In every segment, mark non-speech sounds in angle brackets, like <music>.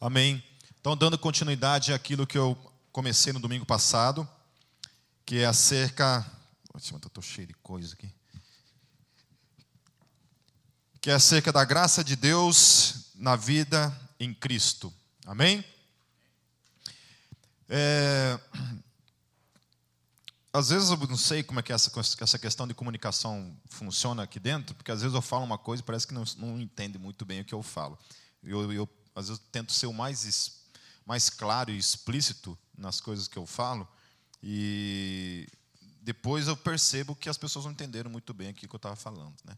Amém. Então, dando continuidade àquilo que eu comecei no domingo passado, que é acerca. Estou cheio de coisa aqui. Que é acerca da graça de Deus na vida em Cristo. Amém? É, às vezes eu não sei como é que essa, essa questão de comunicação funciona aqui dentro, porque às vezes eu falo uma coisa e parece que não, não entende muito bem o que eu falo. Eu, eu às vezes tento ser o mais, mais claro e explícito nas coisas que eu falo, e depois eu percebo que as pessoas não entenderam muito bem aquilo que eu estava falando. Né?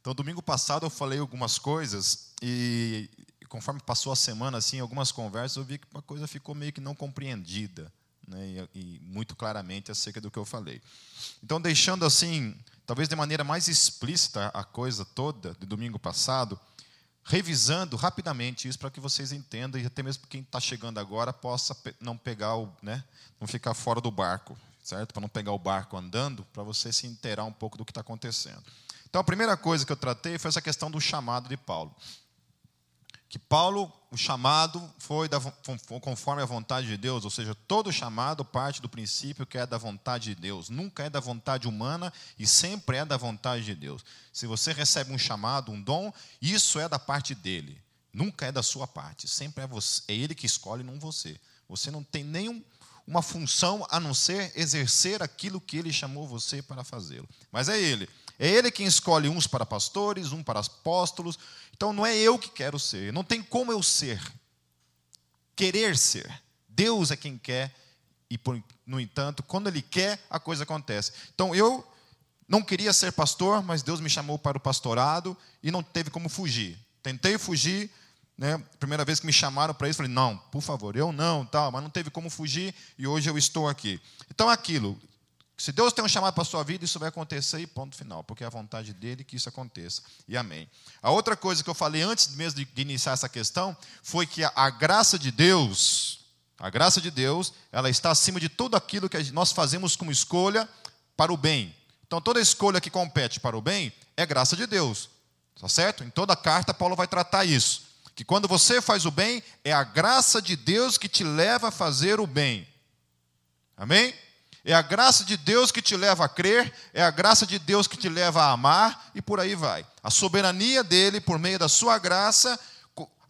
Então, domingo passado eu falei algumas coisas e conforme passou a semana, assim, algumas conversas, eu vi que uma coisa ficou meio que não compreendida né, e, e, muito claramente acerca do que eu falei. Então, deixando assim, talvez de maneira mais explícita a coisa toda de domingo passado, revisando rapidamente isso para que vocês entendam e até mesmo quem está chegando agora possa não pegar o, né, não ficar fora do barco, certo? Para não pegar o barco andando, para você se inteirar um pouco do que está acontecendo. Então, a primeira coisa que eu tratei foi essa questão do chamado de Paulo que Paulo, o chamado foi da, conforme a vontade de Deus, ou seja, todo chamado parte do princípio que é da vontade de Deus, nunca é da vontade humana e sempre é da vontade de Deus. Se você recebe um chamado, um dom, isso é da parte dele, nunca é da sua parte, sempre é, você, é ele que escolhe, não você. Você não tem nenhum função a não ser exercer aquilo que ele chamou você para fazê-lo. Mas é ele. É ele quem escolhe uns para pastores, um para apóstolos. Então não é eu que quero ser. Não tem como eu ser. Querer ser. Deus é quem quer. E, no entanto, quando Ele quer, a coisa acontece. Então eu não queria ser pastor, mas Deus me chamou para o pastorado e não teve como fugir. Tentei fugir, né? Primeira vez que me chamaram para isso, falei, não, por favor, eu não, tal, mas não teve como fugir e hoje eu estou aqui. Então, aquilo, se Deus tem um chamado para a sua vida, isso vai acontecer e ponto final, porque é a vontade dele que isso aconteça. E amém. A outra coisa que eu falei antes mesmo de iniciar essa questão foi que a graça de Deus, a graça de Deus, ela está acima de tudo aquilo que nós fazemos como escolha para o bem. Então, toda escolha que compete para o bem é graça de Deus. Tá certo? Em toda carta, Paulo vai tratar isso que quando você faz o bem, é a graça de Deus que te leva a fazer o bem. Amém? É a graça de Deus que te leva a crer, é a graça de Deus que te leva a amar e por aí vai. A soberania dele, por meio da sua graça,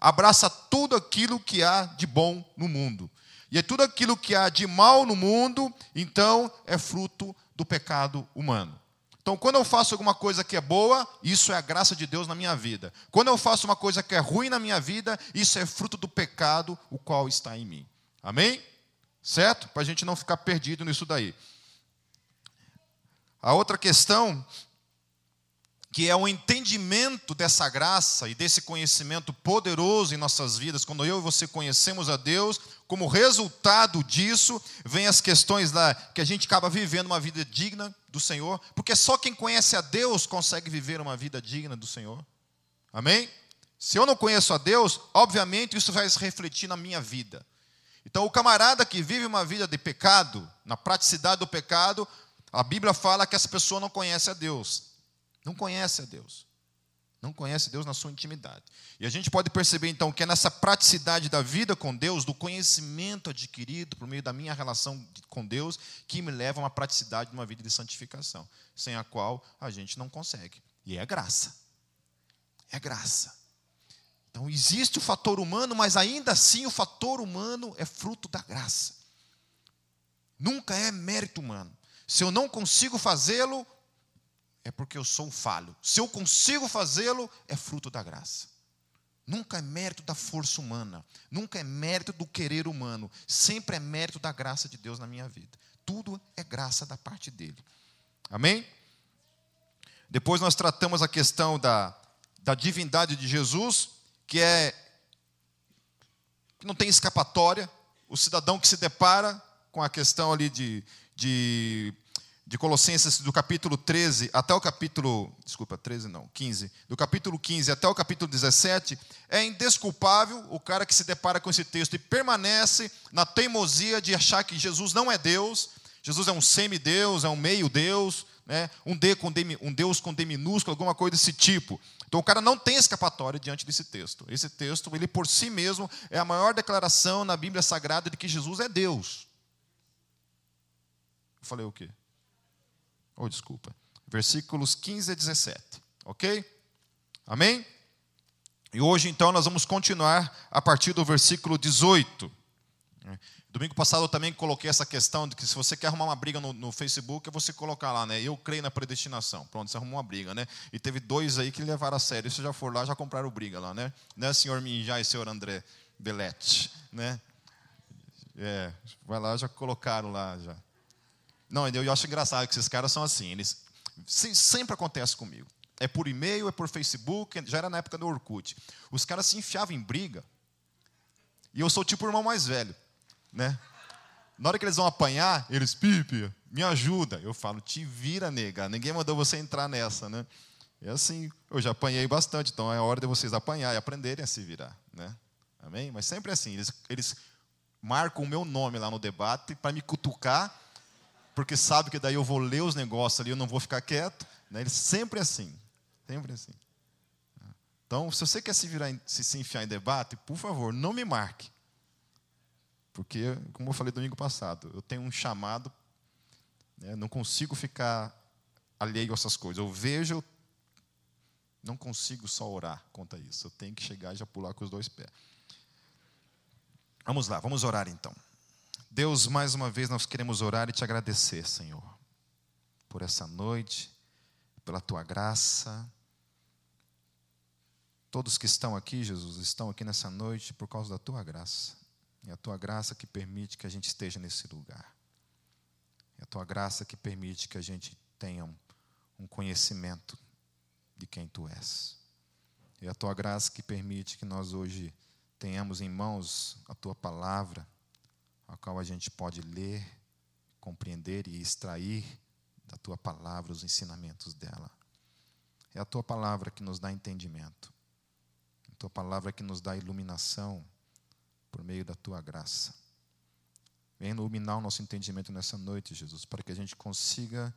abraça tudo aquilo que há de bom no mundo. E é tudo aquilo que há de mal no mundo, então é fruto do pecado humano. Então, quando eu faço alguma coisa que é boa, isso é a graça de Deus na minha vida. Quando eu faço uma coisa que é ruim na minha vida, isso é fruto do pecado, o qual está em mim. Amém? Certo? Para a gente não ficar perdido nisso daí. A outra questão que é o entendimento dessa graça e desse conhecimento poderoso em nossas vidas, quando eu e você conhecemos a Deus, como resultado disso, vem as questões da que a gente acaba vivendo uma vida digna do Senhor, porque só quem conhece a Deus consegue viver uma vida digna do Senhor. Amém? Se eu não conheço a Deus, obviamente isso vai se refletir na minha vida. Então, o camarada que vive uma vida de pecado, na praticidade do pecado, a Bíblia fala que essa pessoa não conhece a Deus. Não conhece a Deus. Não conhece Deus na sua intimidade. E a gente pode perceber então que é nessa praticidade da vida com Deus, do conhecimento adquirido por meio da minha relação com Deus, que me leva a uma praticidade de uma vida de santificação, sem a qual a gente não consegue. E é graça. É graça. Então existe o fator humano, mas ainda assim o fator humano é fruto da graça. Nunca é mérito humano. Se eu não consigo fazê-lo, é porque eu sou falho. Se eu consigo fazê-lo, é fruto da graça. Nunca é mérito da força humana, nunca é mérito do querer humano, sempre é mérito da graça de Deus na minha vida. Tudo é graça da parte dele. Amém? Depois nós tratamos a questão da, da divindade de Jesus, que é que não tem escapatória. O cidadão que se depara com a questão ali de, de de Colossenses, do capítulo 13 até o capítulo, desculpa, 13 não, 15, do capítulo 15 até o capítulo 17, é indesculpável o cara que se depara com esse texto e permanece na teimosia de achar que Jesus não é Deus, Jesus é um semideus, é um meio-deus, né? um, D com D, um Deus com D minúsculo, alguma coisa desse tipo. Então o cara não tem escapatória diante desse texto. Esse texto, ele por si mesmo, é a maior declaração na Bíblia Sagrada de que Jesus é Deus. Eu falei o quê? Oh, desculpa. Versículos 15 a 17. Ok? Amém? E hoje, então, nós vamos continuar a partir do versículo 18. Domingo passado eu também coloquei essa questão de que se você quer arrumar uma briga no, no, Facebook, é você colocar lá, né? Eu creio na predestinação. Pronto, você arrumou uma briga, né? E teve dois aí que levaram a sério. Se já for lá, já compraram briga lá, né? Né, senhor Minjá e senhor André Belete, né? É, vai lá, já colocaram lá já. Não, eu acho engraçado que esses caras são assim. Eles sempre acontece comigo. É por e-mail, é por Facebook, já era na época do Orkut. Os caras se enfiavam em briga. E eu sou tipo o irmão mais velho né? Na hora que eles vão apanhar, eles, Pipe, me ajuda. Eu falo, te vira, nega. Ninguém mandou você entrar nessa, né? É assim, eu já apanhei bastante, então é hora de vocês apanhar e aprenderem a se virar, né? Amém? Mas sempre assim, eles, eles marcam o meu nome lá no debate para me cutucar, porque sabe que daí eu vou ler os negócios ali, eu não vou ficar quieto, né? Eles sempre assim, sempre assim. Então, se você quer se virar, se, se enfiar em debate, por favor, não me marque. Porque, como eu falei domingo passado, eu tenho um chamado, né, não consigo ficar alheio a essas coisas. Eu vejo, não consigo só orar contra isso. Eu tenho que chegar e já pular com os dois pés. Vamos lá, vamos orar então. Deus, mais uma vez nós queremos orar e te agradecer, Senhor, por essa noite, pela tua graça. Todos que estão aqui, Jesus, estão aqui nessa noite por causa da tua graça. É a tua graça que permite que a gente esteja nesse lugar. É a tua graça que permite que a gente tenha um, um conhecimento de quem tu és. É a tua graça que permite que nós hoje tenhamos em mãos a tua palavra, a qual a gente pode ler, compreender e extrair da tua palavra os ensinamentos dela. É a tua palavra que nos dá entendimento. A tua palavra que nos dá iluminação por meio da tua graça. Vem iluminar o nosso entendimento nessa noite, Jesus, para que a gente consiga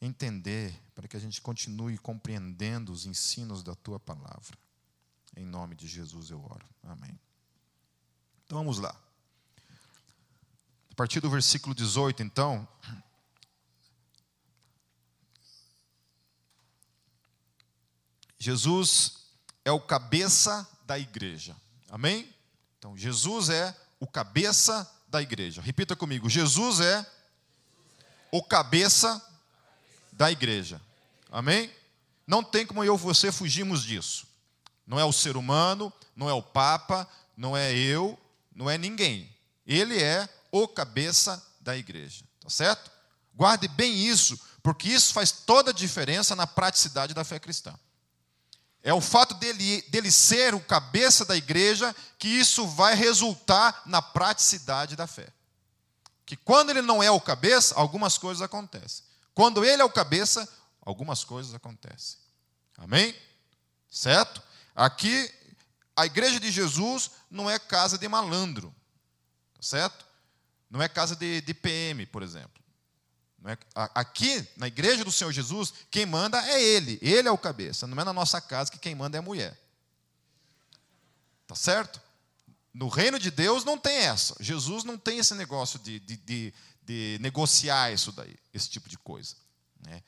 entender, para que a gente continue compreendendo os ensinos da tua palavra. Em nome de Jesus eu oro. Amém. Então vamos lá. A partir do versículo 18, então. Jesus é o cabeça da igreja. Amém? Então, Jesus é o cabeça da igreja. Repita comigo: Jesus é o cabeça da igreja. Amém? Não tem como eu e você fugirmos disso. Não é o ser humano, não é o Papa, não é eu, não é ninguém. Ele é o cabeça da igreja. Tá certo? Guarde bem isso, porque isso faz toda a diferença na praticidade da fé cristã. É o fato dele, dele ser o cabeça da igreja que isso vai resultar na praticidade da fé. Que quando ele não é o cabeça, algumas coisas acontecem. Quando ele é o cabeça, algumas coisas acontecem. Amém? Certo? Aqui, a igreja de Jesus não é casa de malandro. Certo? Não é casa de, de PM, por exemplo. É? Aqui, na igreja do Senhor Jesus, quem manda é Ele. Ele é o cabeça. Não é na nossa casa que quem manda é a mulher. Tá certo? No reino de Deus não tem essa. Jesus não tem esse negócio de, de, de, de negociar isso daí, esse tipo de coisa. Né?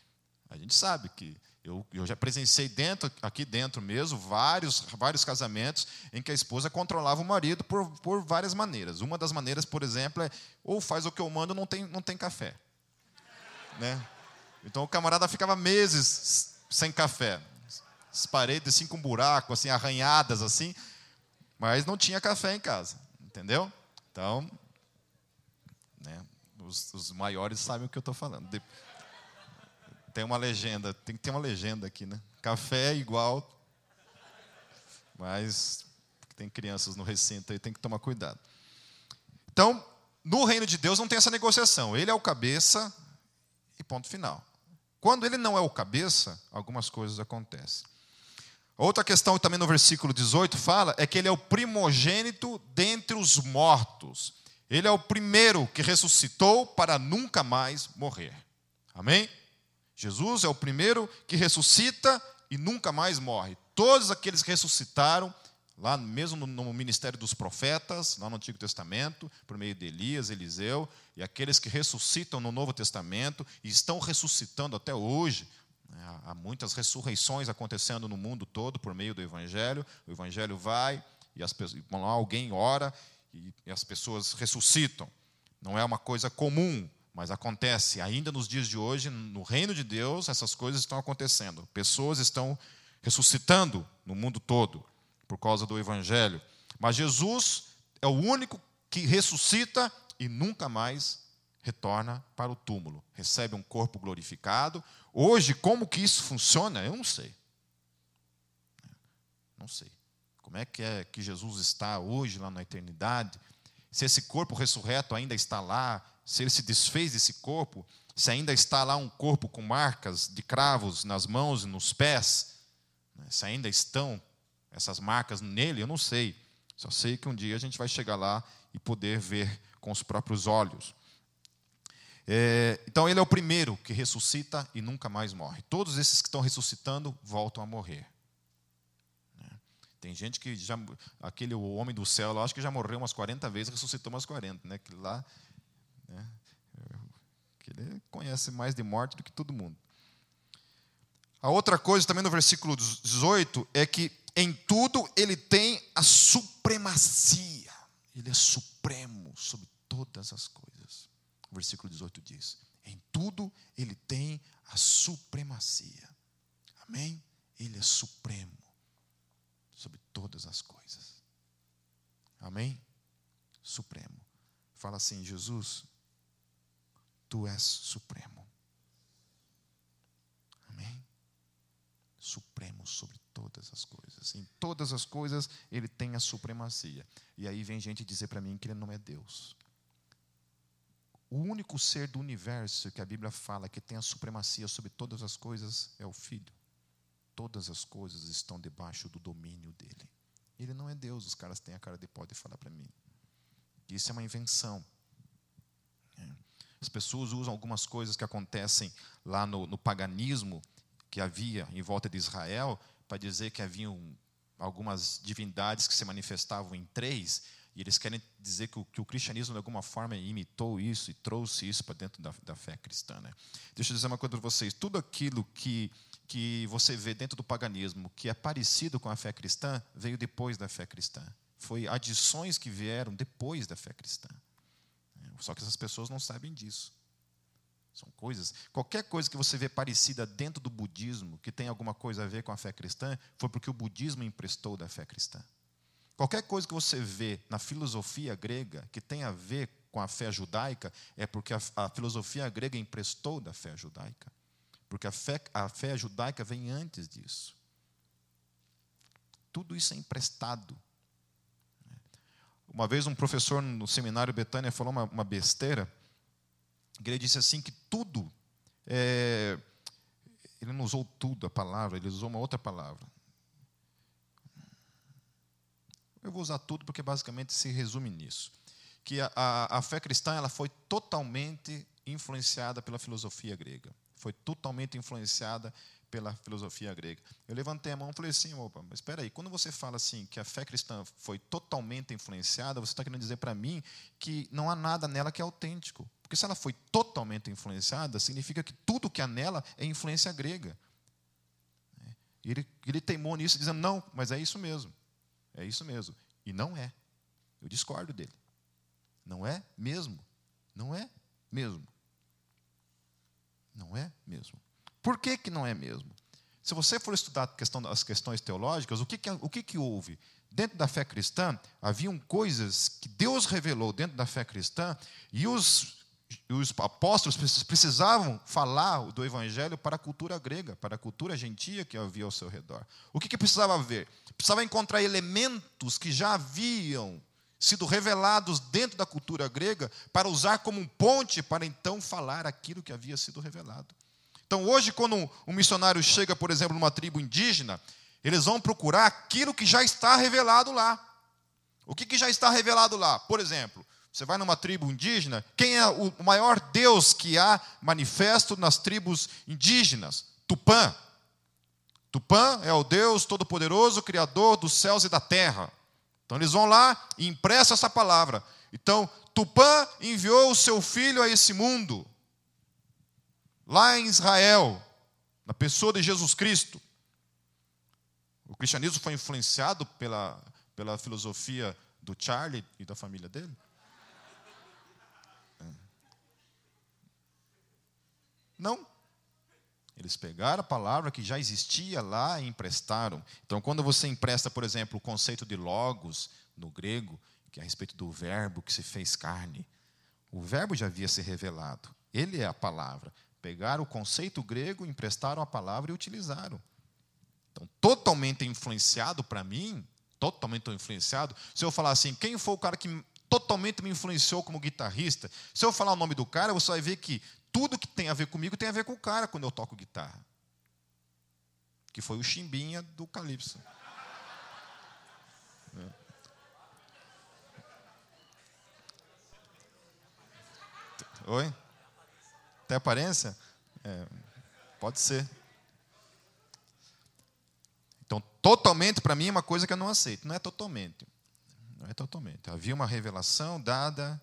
A gente sabe que eu, eu já presenciei dentro, aqui dentro mesmo, vários, vários casamentos em que a esposa controlava o marido por, por várias maneiras. Uma das maneiras, por exemplo, é ou faz o que eu mando, não tem, não tem café. Né? Então o camarada ficava meses sem café. As paredes assim com buraco, assim, arranhadas assim, mas não tinha café em casa, entendeu? Então, né, os, os maiores sabem o que eu estou falando. Tem uma legenda, tem que ter uma legenda aqui, né? Café é igual, mas tem crianças no recinto aí, tem que tomar cuidado. Então, no reino de Deus não tem essa negociação. Ele é o cabeça, e ponto final. Quando ele não é o cabeça, algumas coisas acontecem. Outra questão também no versículo 18 fala é que ele é o primogênito dentre os mortos. Ele é o primeiro que ressuscitou para nunca mais morrer. Amém? Jesus é o primeiro que ressuscita e nunca mais morre. Todos aqueles que ressuscitaram, lá mesmo no ministério dos profetas, lá no Antigo Testamento, por meio de Elias, Eliseu, e aqueles que ressuscitam no Novo Testamento e estão ressuscitando até hoje. Né? Há muitas ressurreições acontecendo no mundo todo por meio do Evangelho. O Evangelho vai e as pessoas, alguém ora e, e as pessoas ressuscitam. Não é uma coisa comum, mas acontece ainda nos dias de hoje, no reino de Deus, essas coisas estão acontecendo. Pessoas estão ressuscitando no mundo todo por causa do Evangelho. Mas Jesus é o único que ressuscita e nunca mais retorna para o túmulo. Recebe um corpo glorificado. Hoje, como que isso funciona? Eu não sei. Não sei. Como é que é que Jesus está hoje lá na eternidade? Se esse corpo ressurreto ainda está lá, se ele se desfez desse corpo, se ainda está lá um corpo com marcas de cravos nas mãos e nos pés, né? se ainda estão essas marcas nele, eu não sei. Só sei que um dia a gente vai chegar lá e poder ver com os próprios olhos. É, então, ele é o primeiro que ressuscita e nunca mais morre. Todos esses que estão ressuscitando voltam a morrer. Né? Tem gente que já. Aquele homem do céu, eu acho que já morreu umas 40 vezes, ressuscitou umas 40. Né? Que lá. Né? Ele conhece mais de morte do que todo mundo. A outra coisa também no versículo 18 é que em tudo ele tem a supremacia. Ele é supremo sobre todas as coisas. O versículo 18 diz: Em tudo ele tem a supremacia. Amém? Ele é supremo sobre todas as coisas. Amém? Supremo. Fala assim, Jesus, tu és supremo. Amém? Supremo sobre todas as coisas. Em todas as coisas, ele tem a supremacia. E aí vem gente dizer para mim que ele não é Deus. O único ser do universo que a Bíblia fala que tem a supremacia sobre todas as coisas é o Filho. Todas as coisas estão debaixo do domínio dele. Ele não é Deus, os caras têm a cara de pó de falar para mim. Isso é uma invenção. É. As pessoas usam algumas coisas que acontecem lá no, no paganismo que havia em volta de Israel para dizer que haviam algumas divindades que se manifestavam em três, e eles querem dizer que o, que o cristianismo, de alguma forma, imitou isso e trouxe isso para dentro da, da, fé cristã. Né? Deixa eu dizer uma coisa para vocês: tudo aquilo que, que você vê dentro do paganismo que é parecido com a fé cristã, veio depois da fé cristã. Foi adições que vieram depois da fé cristã. Só que essas pessoas não sabem disso. São coisas. Qualquer coisa que você vê parecida dentro do budismo, que tem alguma coisa a ver com a fé cristã, foi porque o budismo emprestou da fé cristã. Qualquer coisa que você vê na filosofia grega que tem a ver com a fé judaica, é porque a, a filosofia grega emprestou da fé judaica. Porque a fé, a fé judaica vem antes disso. Tudo isso é emprestado. Uma vez um professor no seminário Betânia falou uma, uma besteira ele disse assim que tudo, é, ele não usou tudo a palavra, ele usou uma outra palavra. Eu vou usar tudo porque basicamente se resume nisso. Que a, a, a fé cristã ela foi totalmente influenciada pela filosofia grega. Foi totalmente influenciada pela filosofia grega. Eu levantei a mão e falei assim, opa, mas espera aí, quando você fala assim que a fé cristã foi totalmente influenciada, você está querendo dizer para mim que não há nada nela que é autêntico. Porque se ela foi totalmente influenciada, significa que tudo que há nela é influência grega. E ele, ele teimou nisso, dizendo: não, mas é isso mesmo. É isso mesmo. E não é. Eu discordo dele. Não é mesmo. Não é mesmo. Não é mesmo. Por que, que não é mesmo? Se você for estudar questão, as questões teológicas, o que, que, o que, que houve? Dentro da fé cristã, haviam coisas que Deus revelou dentro da fé cristã, e os os apóstolos precisavam falar do evangelho para a cultura grega, para a cultura gentia que havia ao seu redor. O que, que precisava ver? Precisava encontrar elementos que já haviam sido revelados dentro da cultura grega para usar como um ponte para então falar aquilo que havia sido revelado. Então, hoje, quando um missionário chega, por exemplo, numa tribo indígena, eles vão procurar aquilo que já está revelado lá. O que, que já está revelado lá? Por exemplo, Você vai numa tribo indígena, quem é o maior Deus que há manifesto nas tribos indígenas? Tupã. Tupã é o Deus Todo-Poderoso, Criador dos céus e da terra. Então eles vão lá e impressam essa palavra. Então, Tupã enviou o seu filho a esse mundo, lá em Israel, na pessoa de Jesus Cristo. O cristianismo foi influenciado pela, pela filosofia do Charlie e da família dele? Não. Eles pegaram a palavra que já existia lá e emprestaram. Então, quando você empresta, por exemplo, o conceito de logos no grego, que é a respeito do verbo que se fez carne, o verbo já havia se revelado. Ele é a palavra. Pegaram o conceito grego, emprestaram a palavra e utilizaram. Então, totalmente influenciado para mim, totalmente influenciado, se eu falar assim, quem foi o cara que totalmente me influenciou como guitarrista? Se eu falar o nome do cara, você vai ver que tudo que tem a ver comigo tem a ver com o cara quando eu toco guitarra. Que foi o Chimbinha do Calypso. É. Oi? Tem aparência? É, pode ser. Então, totalmente para mim é uma coisa que eu não aceito. Não é totalmente. Não é totalmente. Havia uma revelação dada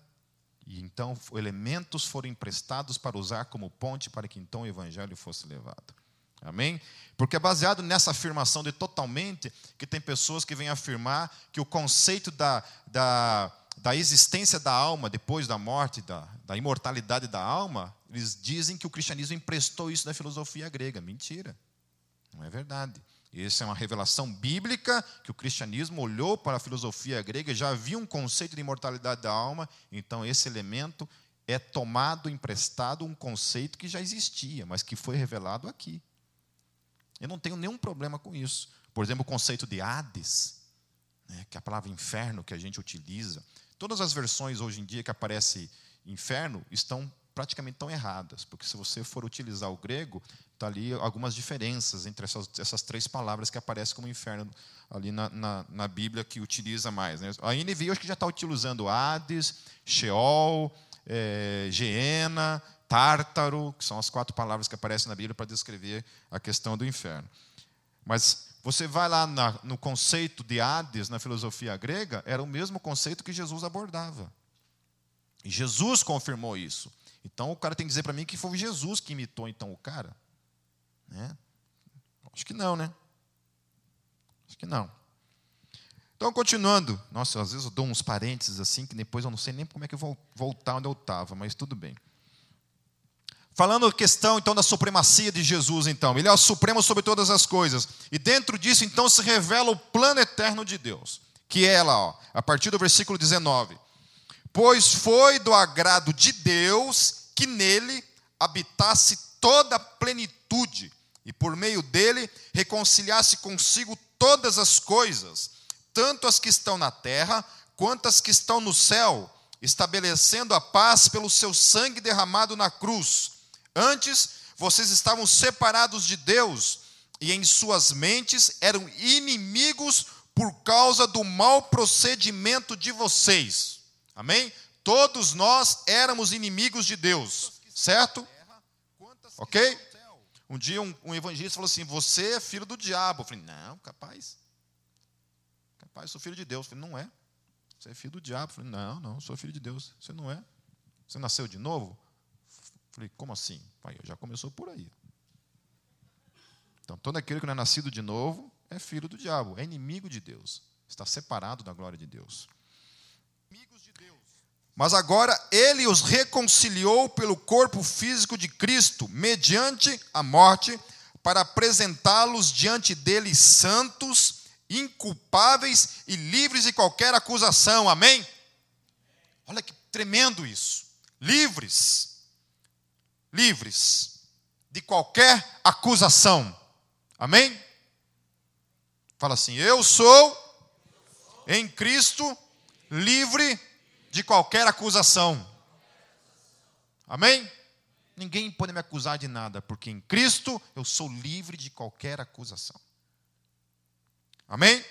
e então elementos foram emprestados para usar como ponte para que então o evangelho fosse levado. Amém? Porque é baseado nessa afirmação de totalmente que tem pessoas que vêm afirmar que o conceito da, da, da existência da alma depois da morte, da, da imortalidade da alma, eles dizem que o cristianismo emprestou isso da filosofia grega. Mentira. Não é verdade. Essa é uma revelação bíblica que o cristianismo olhou para a filosofia grega, já havia um conceito de imortalidade da alma, então esse elemento é tomado, emprestado, um conceito que já existia, mas que foi revelado aqui. Eu não tenho nenhum problema com isso. Por exemplo, o conceito de Hades, né, que é a palavra inferno que a gente utiliza. Todas as versões hoje em dia que aparece inferno estão praticamente tão erradas, porque se você for utilizar o grego, está ali algumas diferenças entre essas, essas, três palavras que aparecem como inferno ali na, na, na Bíblia que utiliza mais. Né? A NVI acho que já está utilizando Hades, Sheol, é, Geena, Tártaro, que são as quatro palavras que aparecem na Bíblia para descrever a questão do inferno. Mas você vai lá na, no conceito de Hades, na filosofia grega, era o mesmo conceito que Jesus abordava. E Jesus confirmou isso. Então o cara tem que dizer para mim que foi Jesus que imitou então o cara. Né? Acho que não, né? Acho que não. Então, continuando. Nossa, às vezes eu dou uns parênteses assim, que depois eu não sei nem como é que eu vou voltar onde eu estava, mas tudo bem. Falando a questão, então, da supremacia de Jesus, então. Ele é o supremo sobre todas as coisas. E dentro disso, então, se revela o plano eterno de Deus. Que é lá, ó, a partir do versículo 19. Pois foi do agrado de Deus que nele habitasse toda a plenitude e por meio dele reconciliasse consigo todas as coisas, tanto as que estão na terra quanto as que estão no céu, estabelecendo a paz pelo seu sangue derramado na cruz. Antes, vocês estavam separados de Deus e em suas mentes eram inimigos por causa do mau procedimento de vocês. Amém? Todos nós éramos inimigos de Deus, certo? Ok? Um dia um, um, evangelista falou assim: Você é filho do diabo. Eu falei: Não, capaz. Capaz, sou filho de Deus. Eu falei: Não é. Você é filho do diabo. Eu falei: Não, não, sou filho de Deus. Você não é. Você nasceu de novo? Eu falei: Como assim? Pai, já começou por aí. Então, todo aquele que não é nascido de novo é filho do diabo, é inimigo de Deus, está separado da glória de Deus. Mas agora ele os reconciliou pelo corpo físico de Cristo, mediante a morte, para apresentá-los diante dele santos, inculpáveis e livres de qualquer acusação. Amém? Olha que tremendo isso. Livres. Livres de qualquer acusação. Amém? Fala assim: Eu sou em Cristo livre de qualquer acusação. Amém? Ninguém pode me acusar de nada, porque em Cristo eu sou livre de qualquer acusação. Amém?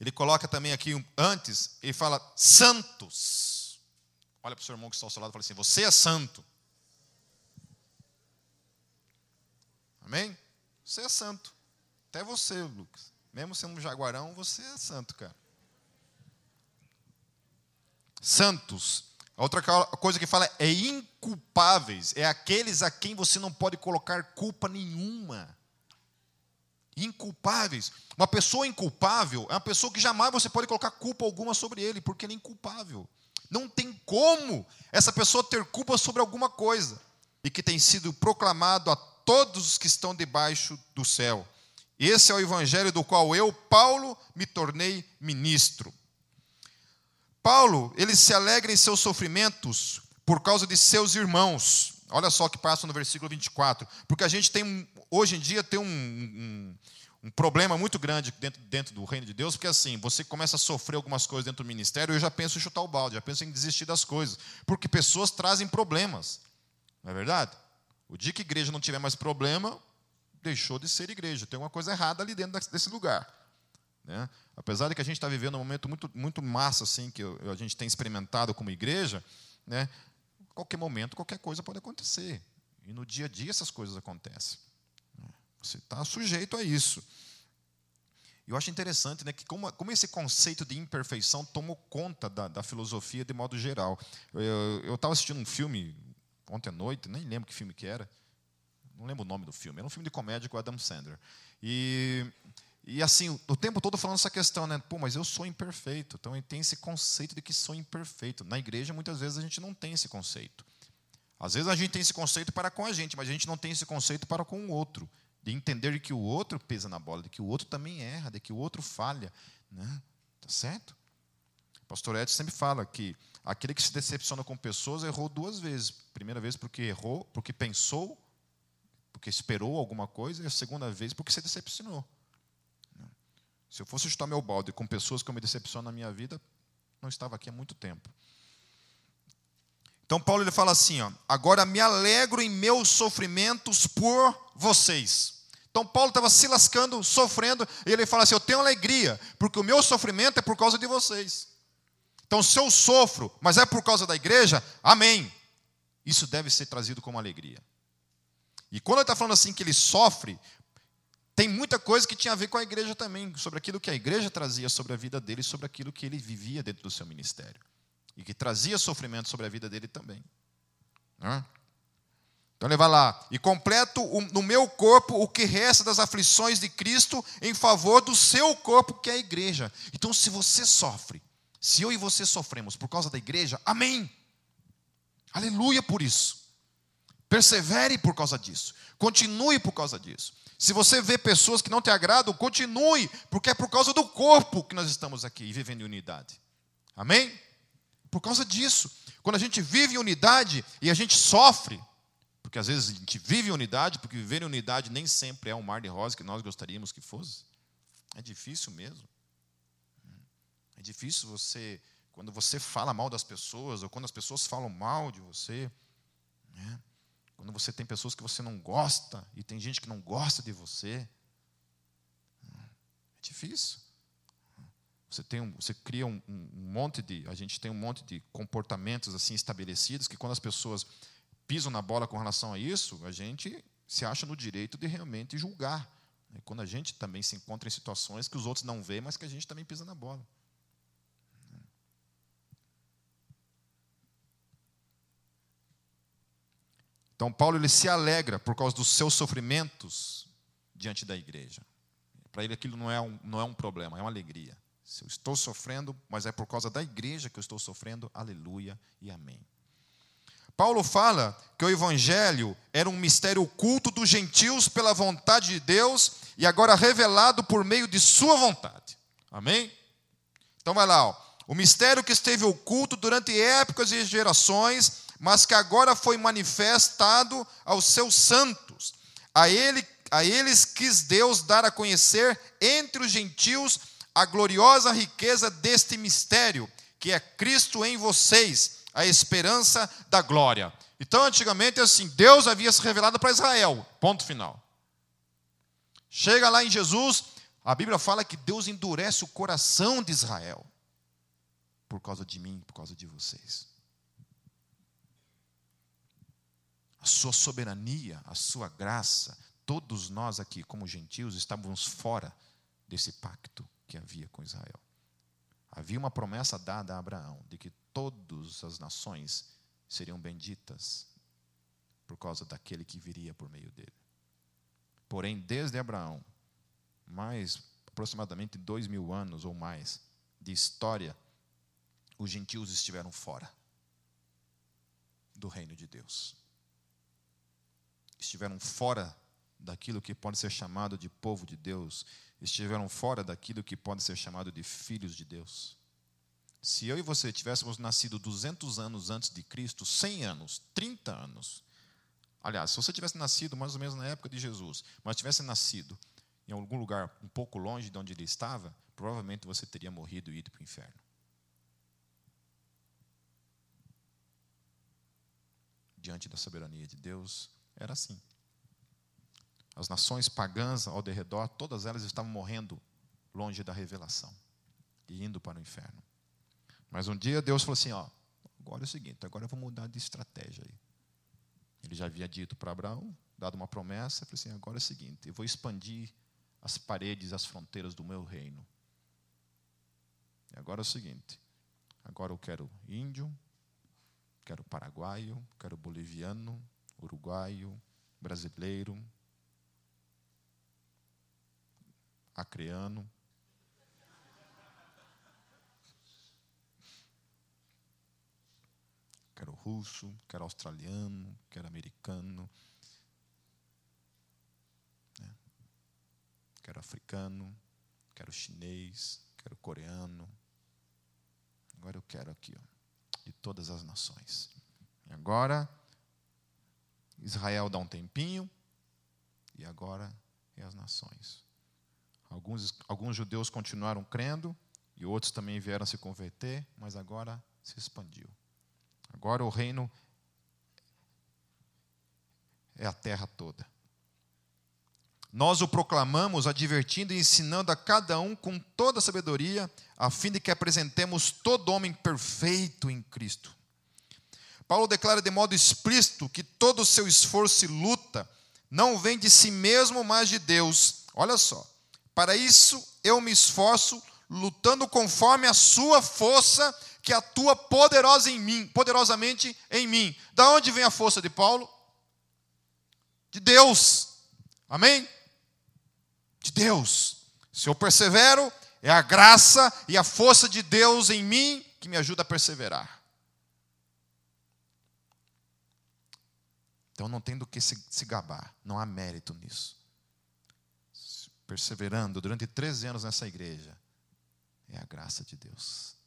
Ele coloca também aqui antes, ele fala santos. Olha para o seu irmão que está ao seu lado e fala assim: Você é santo. Amém? Você é santo. Até você, Lucas. Mesmo sendo um jaguarão, você é santo, cara. Santos. A outra coisa que fala é inculpáveis. É aqueles a quem você não pode colocar culpa nenhuma. Inculpáveis. Uma pessoa inculpável é uma pessoa que jamais você pode colocar culpa alguma sobre ele, porque ele é inculpável. Não tem como essa pessoa ter culpa sobre alguma coisa. E que tem sido proclamado a todos os que estão debaixo do céu. Esse é o evangelho do qual eu, Paulo, me tornei ministro. Paulo, ele se alegra em seus sofrimentos por causa de seus irmãos. Olha só o que passa no versículo 24. Porque a gente tem, hoje em dia, tem um, um, um problema muito grande dentro, dentro, do reino de Deus, porque assim, você começa a sofrer algumas coisas dentro do ministério, eu já penso em chutar o balde, já penso em desistir das coisas. Porque pessoas trazem problemas. Não é verdade? O dia que a igreja não tiver mais problema, deixou de ser igreja. Tem alguma coisa errada ali dentro desse lugar. Né? Apesar de que a gente está vivendo um momento muito, muito massa, assim, que a gente tem experimentado como igreja, né? qualquer momento, qualquer coisa pode acontecer. E no dia a dia essas coisas acontecem. Você está sujeito a isso. Eu acho interessante né, que como, como esse conceito de imperfeição tomou conta da, da filosofia de modo geral. Eu estava assistindo um filme ontem à noite, nem lembro que filme que era, não lembro o nome do filme, era um filme de comédia com Adam Sandler. E, e assim, o tempo todo falando essa questão, né? Pô, mas eu sou imperfeito. Então tem esse conceito de que sou imperfeito. Na igreja, muitas vezes, a gente não tem esse conceito. Às vezes a gente tem esse conceito para com a gente, mas a gente não tem esse conceito para com o outro. De entender que o outro pesa na bola, de que o outro também erra, de que o outro falha. Né? Tá certo? O pastor Edson sempre fala que aquele que se decepciona com pessoas errou duas vezes. Primeira vez porque errou, porque pensou porque esperou alguma coisa, e a segunda vez porque se decepcionou. Se eu fosse chutar meu balde com pessoas que eu me decepciono na minha vida, não estava aqui há muito tempo. Então Paulo ele fala assim, ó, agora me alegro em meus sofrimentos por vocês. Então Paulo estava se lascando, sofrendo, e ele fala assim: Eu tenho alegria, porque o meu sofrimento é por causa de vocês. Então, se eu sofro, mas é por causa da igreja, amém. Isso deve ser trazido como alegria. E quando ele está falando assim que ele sofre, tem muita coisa que tinha a ver com a igreja também, sobre aquilo que a igreja trazia sobre a vida dele, sobre aquilo que ele vivia dentro do seu ministério. E que trazia sofrimento sobre a vida dele também. Então ele vai lá, e completo no meu corpo o que resta das aflições de Cristo em favor do seu corpo, que é a igreja. Então, se você sofre, se eu e você sofremos por causa da igreja, amém. Aleluia por isso. Persevere por causa disso. Continue por causa disso. Se você vê pessoas que não te agradam, continue, porque é por causa do corpo que nós estamos aqui vivendo em unidade. Amém? Por causa disso. Quando a gente vive em unidade e a gente sofre, porque às vezes a gente vive em unidade, porque viver em unidade nem sempre é um mar de rosa que nós gostaríamos que fosse. É difícil mesmo. É difícil você, quando você fala mal das pessoas, ou quando as pessoas falam mal de você. Né? Quando você tem pessoas que você não gosta e tem gente que não gosta de você, é difícil. Você, tem um, você cria um, um, monte de. A gente tem um monte de comportamentos assim estabelecidos que quando as pessoas pisam na bola com relação a isso, a gente se acha no direito de realmente julgar. Né? Quando a gente também se encontra em situações que os outros não veem, mas que a gente também pisa na bola. Então, Paulo ele se alegra por causa dos seus sofrimentos diante da igreja. Para ele, aquilo não é, um, não é um problema, é uma alegria. Se eu estou sofrendo, mas é por causa da igreja que eu estou sofrendo, aleluia e amém. Paulo fala que o evangelho era um mistério oculto dos gentios pela vontade de Deus e agora revelado por meio de sua vontade. Amém? Então vai lá, ó. o mistério que esteve oculto durante épocas e gerações mas que agora foi manifestado aos seus santos. A, ele, a eles quis Deus dar a conhecer entre os gentios a gloriosa riqueza deste mistério, que é Cristo em vocês, a esperança da glória. Então, antigamente, assim, Deus havia se revelado para Israel, ponto final. Chega lá em Jesus, A Bíblia fala que Deus endurece o coração de Israel por causa de mim, por causa de vocês. A sua soberania, a sua graça, todos nós aqui, como gentios, estávamos fora desse pacto que havia com Israel. Havia uma promessa dada a Abraão de que todas as nações seriam benditas por causa daquele que viria por meio dele. Porém, desde Abraão, mais aproximadamente dois mil anos ou mais de história, os gentios estiveram fora do reino de Deus. Estiveram fora daquilo que pode ser chamado de povo de Deus, estiveram fora daquilo que pode ser chamado de filhos de Deus. Se eu e você tivéssemos nascido 200 anos antes de Cristo, 100 anos, 30 anos, aliás, se você tivesse nascido mais ou menos na época de Jesus, mas tivesse nascido em algum lugar um pouco longe de onde ele estava, provavelmente você teria morrido e ido para o inferno. Diante da soberania de Deus, era assim. As nações pagãs ao derredor, todas elas estavam morrendo longe da revelação e indo para o inferno. Mas um dia Deus falou assim: ó, agora é o seguinte, agora eu vou mudar de estratégia aí. Ele já havia dito para Abraão, dado uma promessa, falou assim: agora é o seguinte, eu vou expandir as paredes, as fronteiras do meu reino. E agora é o seguinte, agora eu quero índio, quero paraguaio, quero boliviano, uruguaio, brasileiro, acreano, quero russo, quero australiano, quero americano, né? quero africano, quero chinês, quero coreano. Agora eu quero aqui, ó, de todas as nações. E agora, Israel dá um tempinho, e agora é as nações. Alguns, alguns judeus continuaram crendo, e outros também vieram se converter, mas agora se expandiu. Agora o reino é a terra toda. Nós o proclamamos, advertindo e ensinando a cada um com toda sabedoria, a fim de que apresentemos todo homem perfeito em Cristo. Paulo declara de modo explícito que todo o seu esforço e luta não vem de si mesmo, mas de Deus. Olha só. Para isso eu me esforço, lutando conforme a sua força que atua poderosa em mim, poderosamente em mim. Da onde vem a força de Paulo? De Deus. Amém? De Deus. Se eu persevero, é a graça e a força de Deus em mim que me ajuda a perseverar. Então não tem do que se, se gabar, não há mérito nisso. Perseverando durante 13 anos nessa igreja, é a graça de Deus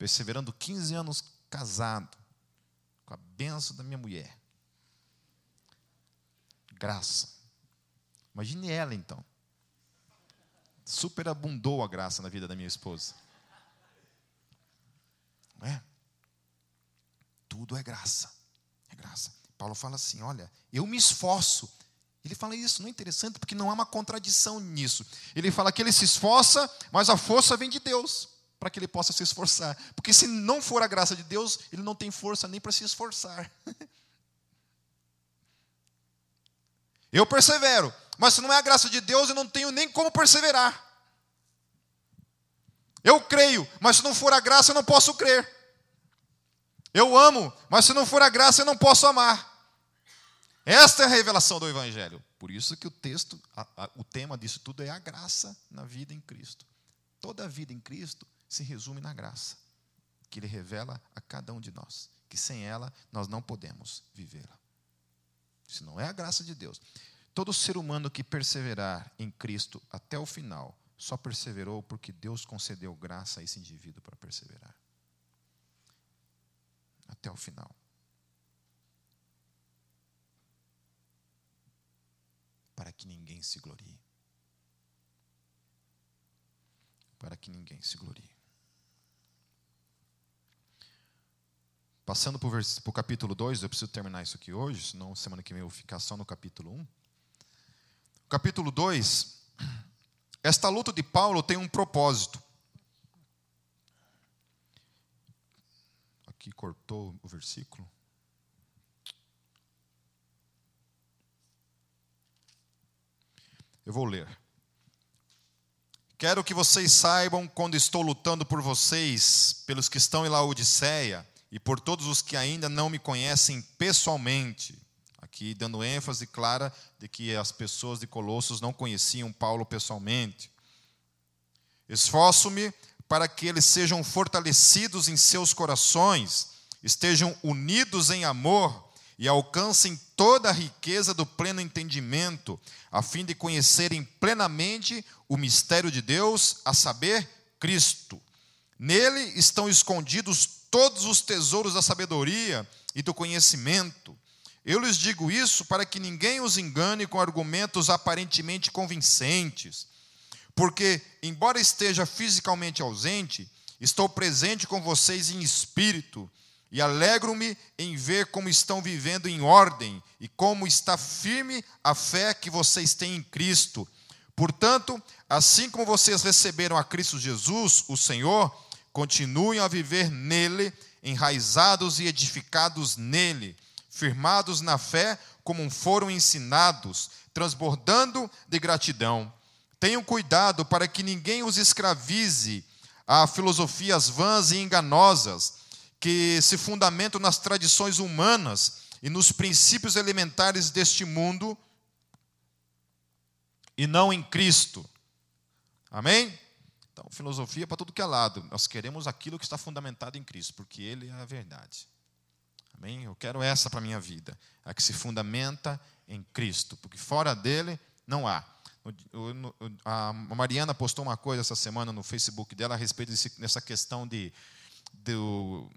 perseverando 15 anos casado, com a benção da minha mulher. Graça. Imagine ela então. Superabundou a graça na vida da minha esposa. Não é? Tudo é graça. É graça. Paulo fala assim: olha, eu me esforço. Ele fala isso, não é interessante, porque não há uma contradição nisso. Ele fala que ele se esforça, mas a força vem de Deus para que ele possa se esforçar. Porque se não for a graça de Deus, ele não tem força nem para se esforçar. <laughs> Eu persevero, mas se não é a graça de Deus, eu não tenho nem como perseverar. Eu creio, mas se não for a graça, eu não posso crer. Eu amo, mas se não for a graça, eu não posso amar. Esta é a revelação do Evangelho. Por isso que o texto, a, a, o tema disso tudo é a graça na vida em Cristo. Toda a vida em Cristo se resume na graça que Ele revela a cada um de nós, que sem ela nós não podemos vivê-la. Se não é a graça de Deus. Todo ser humano que perseverar em Cristo até o final, só perseverou porque Deus concedeu graça a esse indivíduo para perseverar. Até o final. Para que ninguém se glorie. Para que ninguém se glorie. Passando para o capítulo 2, eu preciso terminar isso aqui hoje, senão semana que vem eu vou ficar só no capítulo 1. Um. Capítulo 2 Esta luta de Paulo tem um propósito. Aqui cortou o versículo. Eu vou ler. Quero que vocês saibam quando estou lutando por vocês, pelos que estão em Laodiceia e por todos os que ainda não me conhecem pessoalmente. Aqui dando ênfase clara de que as pessoas de Colossos não conheciam Paulo pessoalmente. Esforço-me para que eles sejam fortalecidos em seus corações, estejam unidos em amor e alcancem toda a riqueza do pleno entendimento, a fim de conhecerem plenamente o mistério de Deus, a saber, Cristo. Nele estão escondidos todos os tesouros da sabedoria e do conhecimento. Eu lhes digo isso para que ninguém os engane com argumentos aparentemente convincentes. Porque, embora esteja fisicamente ausente, estou presente com vocês em espírito e alegro-me em ver como estão vivendo em ordem e como está firme a fé que vocês têm em Cristo. Portanto, assim como vocês receberam a Cristo Jesus, o Senhor, continuem a viver nele, enraizados e edificados nele, firmados na fé como foram ensinados, transbordando de gratidão. Tenham cuidado para que ninguém os escravize a filosofias vãs e enganosas que se fundamentam nas tradições humanas e nos princípios elementares deste mundo e não em Cristo. Amém? Então, filosofia para tudo que é lado. Nós queremos aquilo que está fundamentado em Cristo, porque Ele é a verdade. Amém? Eu quero essa para a minha vida, a que se fundamenta em Cristo, porque fora dele não há. A Mariana postou uma coisa essa semana no Facebook dela a respeito dessa questão de do,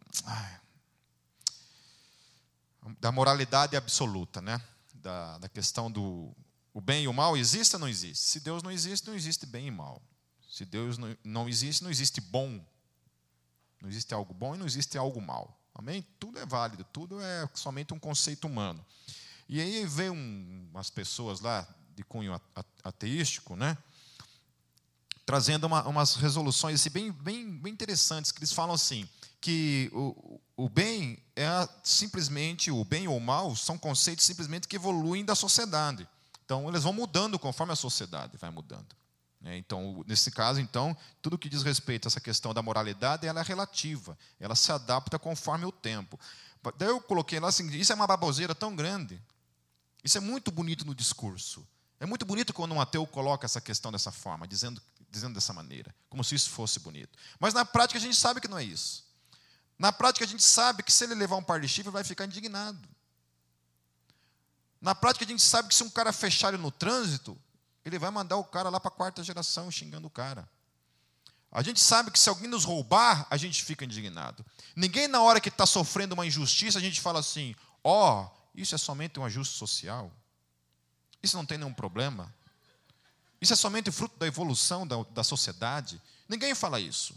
da moralidade absoluta, né? Da, da questão do o bem e o mal existe ou não existe? Se Deus não existe, não existe bem e mal. Se Deus não, não existe, não existe bom. Não existe algo bom e não existe algo mal. Amém? Tudo é válido, tudo é somente um conceito humano. E aí vê um, umas pessoas lá de cunho ateístico, né? Trazendo uma, umas resoluções assim, bem, bem, bem interessantes, que eles falam assim, que o, o bem é simplesmente, o bem ou o mal são conceitos simplesmente que evoluem da sociedade. Então, eles vão mudando conforme a sociedade vai mudando. Né? Então, nesse caso, então, tudo que diz respeito a essa questão da moralidade, ela é relativa, ela se adapta conforme o tempo. Daí eu coloquei lá assim, isso é uma baboseira tão grande, isso é muito bonito no discurso, é muito bonito quando um ateu coloca essa questão dessa forma, dizendo, dizendo dessa maneira, como se isso fosse bonito. Mas na prática a gente sabe que não é isso. Na prática a gente sabe que se ele levar um par de chifre, vai ficar indignado. Na prática a gente sabe que se um cara fechar ele no trânsito, ele vai mandar o cara lá para a quarta geração xingando o cara. A gente sabe que se alguém nos roubar, a gente fica indignado. Ninguém, na hora que está sofrendo uma injustiça, a gente fala assim: ó, oh, isso é somente um ajuste social. Isso não tem nenhum problema. Isso é somente fruto da evolução da, da sociedade. Ninguém fala isso.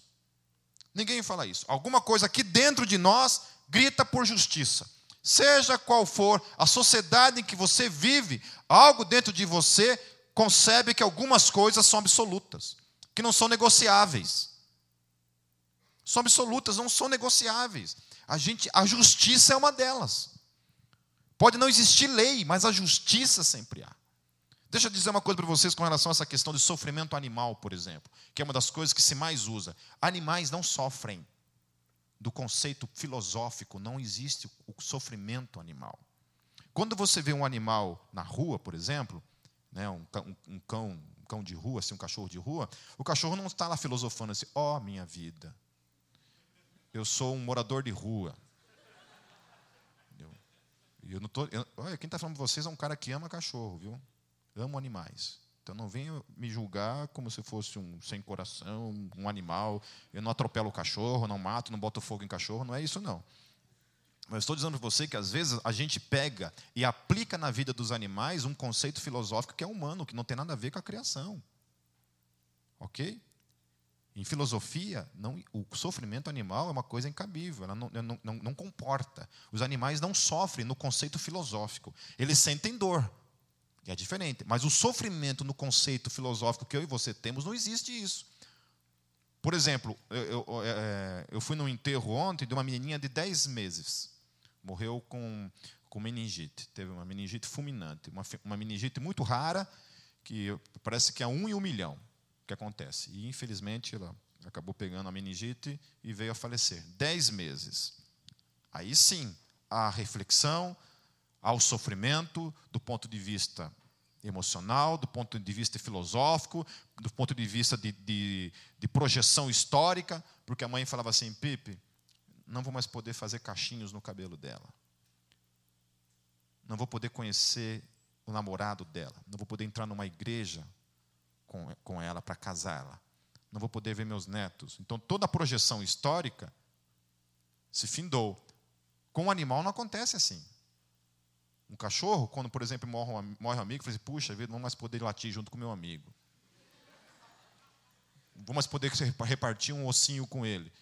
Ninguém fala isso. Alguma coisa aqui dentro de nós grita por justiça. Seja qual for a sociedade em que você vive, algo dentro de você concebe que algumas coisas são absolutas, que não são negociáveis. São absolutas, não são negociáveis. A gente, a justiça é uma delas. Pode não existir lei, mas a justiça sempre há. Deixa eu dizer uma coisa para vocês com relação a essa questão de sofrimento animal, por exemplo, que é uma das coisas que se mais usa. Animais não sofrem. Do conceito filosófico, não existe o sofrimento animal. Quando você vê um animal na rua, por exemplo, né, um, um, cão, um cão de rua, assim, um cachorro de rua, o cachorro não está lá filosofando assim, ó oh, minha vida, eu sou um morador de rua, eu não tô, eu, olha, quem está falando para vocês é um cara que ama cachorro, viu? Amo animais. Então não venha me julgar como se fosse um sem coração, um animal. Eu não atropelo o cachorro, não mato, não boto fogo em cachorro. Não é isso, não. Mas estou dizendo para você que às vezes a gente pega e aplica na vida dos animais um conceito filosófico que é humano, que não tem nada a ver com a criação. Ok? Em filosofia, não, o sofrimento animal é uma coisa incabível, ela não, não, não, não comporta. Os animais não sofrem no conceito filosófico. Eles sentem dor. É diferente. Mas o sofrimento no conceito filosófico que eu e você temos, não existe isso. Por exemplo, eu, eu, é, eu fui num enterro ontem de uma menininha de 10 meses. Morreu com, com meningite. Teve uma meningite fulminante. Uma, uma meningite muito rara, que parece que é um em um milhão que acontece. E, infelizmente, ela acabou pegando a meningite e veio a falecer. 10 meses. Aí sim, a reflexão, ao sofrimento do ponto de vista emocional, do ponto de vista filosófico, do ponto de vista de, de, de, projeção histórica, porque a mãe falava assim: Pipe, não vou mais poder fazer cachinhos no cabelo dela, não vou poder conhecer o namorado dela, não vou poder entrar numa igreja com, com ela para casá-la, não vou poder ver meus netos. Então toda a projeção histórica se findou. Com o animal não acontece assim. Um cachorro, quando, por exemplo, morre um, morre um amigo, fala assim, puxa vida, não vou mais poder latir junto com meu amigo. Não vou mais poder repartir um ossinho com ele.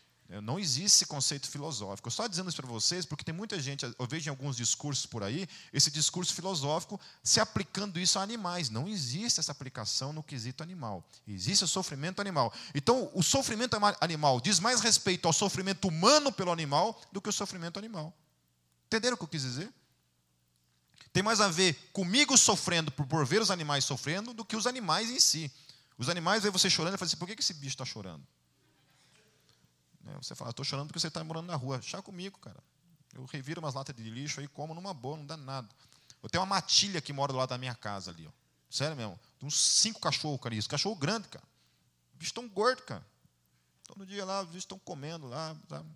Não existe esse conceito filosófico. Eu só dizendo isso para vocês, porque tem muita gente, eu vejo em alguns discursos por aí, esse discurso filosófico se aplicando isso a animais. Não existe essa aplicação no quesito animal. Existe o sofrimento animal. Então, o sofrimento animal diz mais respeito ao sofrimento humano pelo animal do que o sofrimento animal. Entenderam o que eu quis dizer? Tem mais a ver comigo sofrendo por, ver os animais sofrendo do que os animais em si. Os animais veem você chorando e falam assim: por que esse bicho está chorando? Né, você fala: estou chorando porque você está morando na rua. Chá comigo, cara. Eu reviro umas latas de lixo aí, como numa boa, não dá nada. Eu tenho uma matilha que mora do lado da minha casa ali. Ó. Sério mesmo. Tem uns cinco cachorros, cara. Isso. Cachorro grande, cara. Os bichos estão gordos, cara. Todo dia lá, os bichos estão comendo lá. Sabe?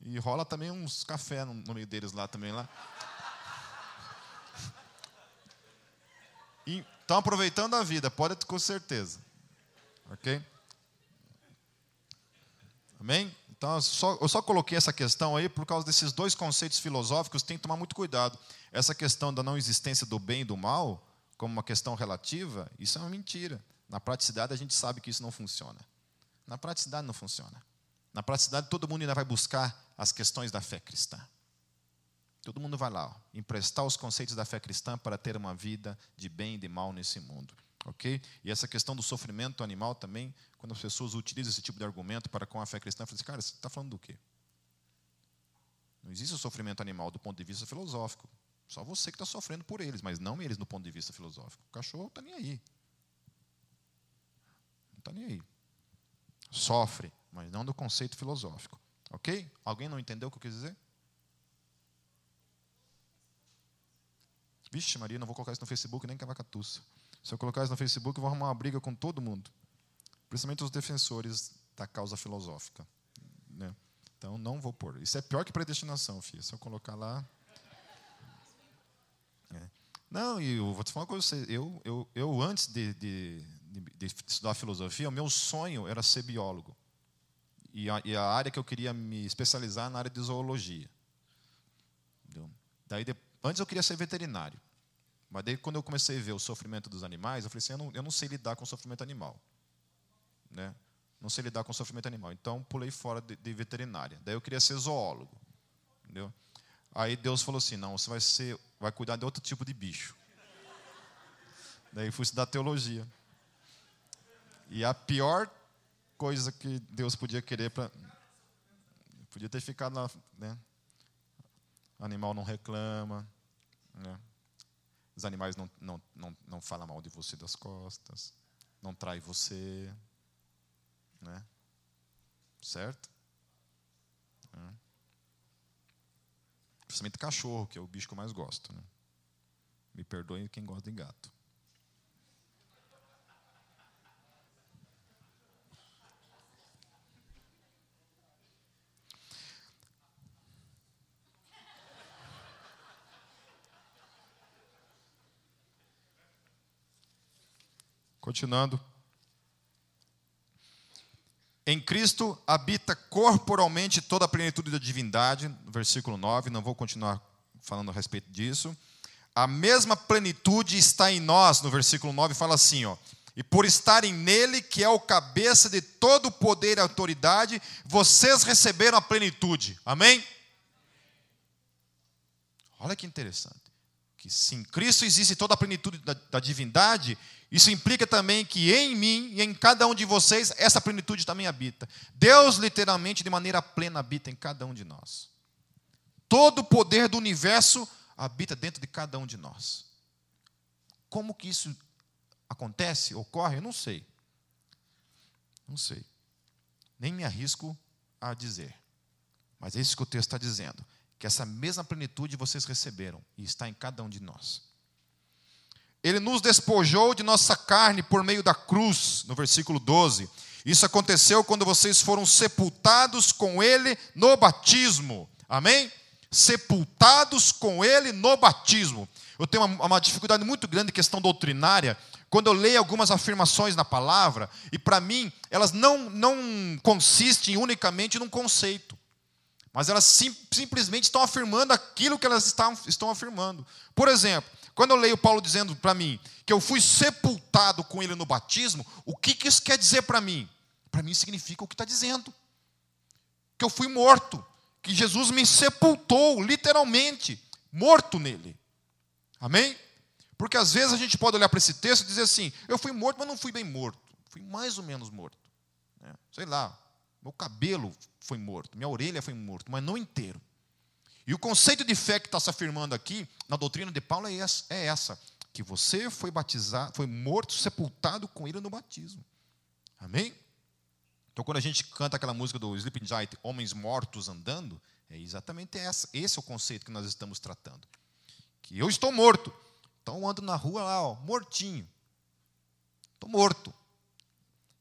E rola também uns café no, no meio deles lá também. lá. Estão aproveitando a vida, pode com certeza. Ok? Amém? Então, eu só, eu só coloquei essa questão aí por causa desses dois conceitos filosóficos, tem que tomar muito cuidado. Essa questão da não existência do bem e do mal, como uma questão relativa, isso é uma mentira. Na praticidade, a gente sabe que isso não funciona. Na praticidade, não funciona. Na praticidade, todo mundo ainda vai buscar as questões da fé cristã. Todo mundo vai lá, ó, emprestar os conceitos da fé cristã para ter uma vida de bem e de mal nesse mundo. Ok? E essa questão do sofrimento animal também, quando as pessoas utilizam esse tipo de argumento para com a fé cristã, falam assim, cara, você está falando do quê? Não existe o sofrimento animal do ponto de vista filosófico. Só você que está sofrendo por eles, mas não eles do ponto de vista filosófico. O cachorro está nem aí. Não está nem aí. Sofre, mas não do conceito filosófico. Ok? Alguém não entendeu o que eu quis dizer? Vixe, Maria, não vou colocar isso no Facebook nem cavacatuça. Se eu colocar isso no Facebook, eu vou arrumar uma briga com todo mundo. Principalmente os defensores da causa filosófica. Né? Então, não vou pôr. Isso é pior que predestinação, filho. Se eu colocar lá. É. Não, e eu vou te falar uma coisa. Eu, eu, eu antes de, de, de, estudar filosofia, o meu sonho era ser biólogo. E a, e a área que eu queria me especializar na área de zoologia. Entendeu? Daí, depois Antes eu queria ser veterinário. Mas daí, quando eu comecei a ver o sofrimento dos animais, eu falei assim: eu não, eu não sei lidar com o sofrimento animal. Né? Não sei lidar com o sofrimento animal. Então, pulei fora de, de veterinária. Daí, eu queria ser zoólogo. Entendeu? Aí Deus falou assim: não, você vai, ser, vai cuidar de outro tipo de bicho. Daí, fui estudar teologia. E a pior coisa que Deus podia querer para. Podia ter ficado na. Né? animal não reclama, né? os animais não, não, não, não falam mal de você das costas, não trai você, né? certo? É. Principalmente cachorro, que é o bicho que eu mais gosto. Né? Me perdoe quem gosta de gato. Continuando. Em Cristo habita corporalmente toda a plenitude da divindade, versículo 9, não vou continuar falando a respeito disso. A mesma plenitude está em nós, no versículo 9 fala assim, ó: "E por estarem nele, que é o cabeça de todo o poder e autoridade, vocês receberam a plenitude." Amém? Olha que interessante. Que se em Cristo existe toda a plenitude da, da divindade, isso implica também que em mim e em cada um de vocês essa plenitude também habita. Deus, literalmente, de maneira plena, habita em cada um de nós. Todo o poder do universo habita dentro de cada um de nós. Como que isso acontece, ocorre? Eu não sei. Não sei. Nem me arrisco a dizer. Mas é isso que o texto está dizendo. Que essa mesma plenitude vocês receberam e está em cada um de nós. Ele nos despojou de nossa carne por meio da cruz, no versículo 12. Isso aconteceu quando vocês foram sepultados com Ele no batismo. Amém? Sepultados com Ele no batismo. Eu tenho uma, uma dificuldade muito grande em questão doutrinária, quando eu leio algumas afirmações na palavra, e para mim, elas não, não consistem unicamente num conceito, mas elas sim, simplesmente estão afirmando aquilo que elas estão, estão afirmando. Por exemplo, quando eu leio Paulo dizendo para mim que eu fui sepultado com ele no batismo, o que, que isso quer dizer para mim? Para mim significa o que está dizendo: que eu fui morto, que Jesus me sepultou, literalmente, morto nele. Amém? Porque às vezes a gente pode olhar para esse texto e dizer assim: eu fui morto, mas não fui bem morto. Fui mais ou menos morto. Né? Sei lá, meu cabelo foi morto, minha orelha foi morto, mas não inteiro. E o conceito de fé que está se afirmando aqui, na doutrina de Paulo, é essa, é que você foi batizado, foi morto, sepultado com ele no batismo. Amém? Então, quando a gente canta aquela música do Sleeping Giant, Homens Mortos Andando, é exatamente essa, esse é o conceito que nós estamos tratando. Que eu estou morto, então ando na rua lá, ó, mortinho. Estou morto.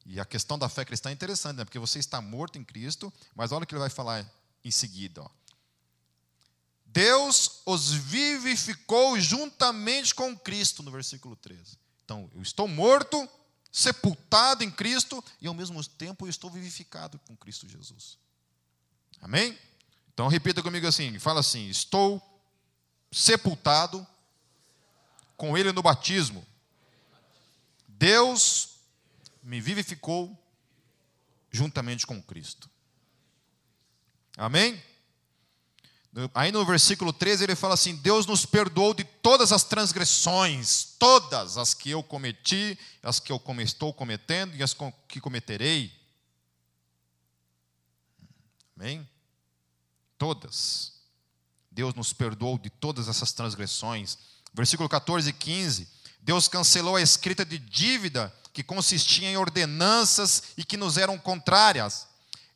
E a questão da fé cristã é interessante, né? porque você está morto em Cristo, mas olha o que ele vai falar em seguida. Ó. Deus os vivificou juntamente com Cristo, no versículo 13. Então, eu estou morto, sepultado em Cristo, e ao mesmo tempo eu estou vivificado com Cristo Jesus. Amém? Então, repita comigo assim: fala assim, estou sepultado com ele no batismo. Deus me vivificou juntamente com Cristo. Amém? Aí no versículo 13 ele fala assim: Deus nos perdoou de todas as transgressões, todas as que eu cometi, as que eu estou cometendo e as que cometerei. Amém? Todas. Deus nos perdoou de todas essas transgressões. Versículo 14 e 15. Deus cancelou a escrita de dívida que consistia em ordenanças e que nos eram contrárias.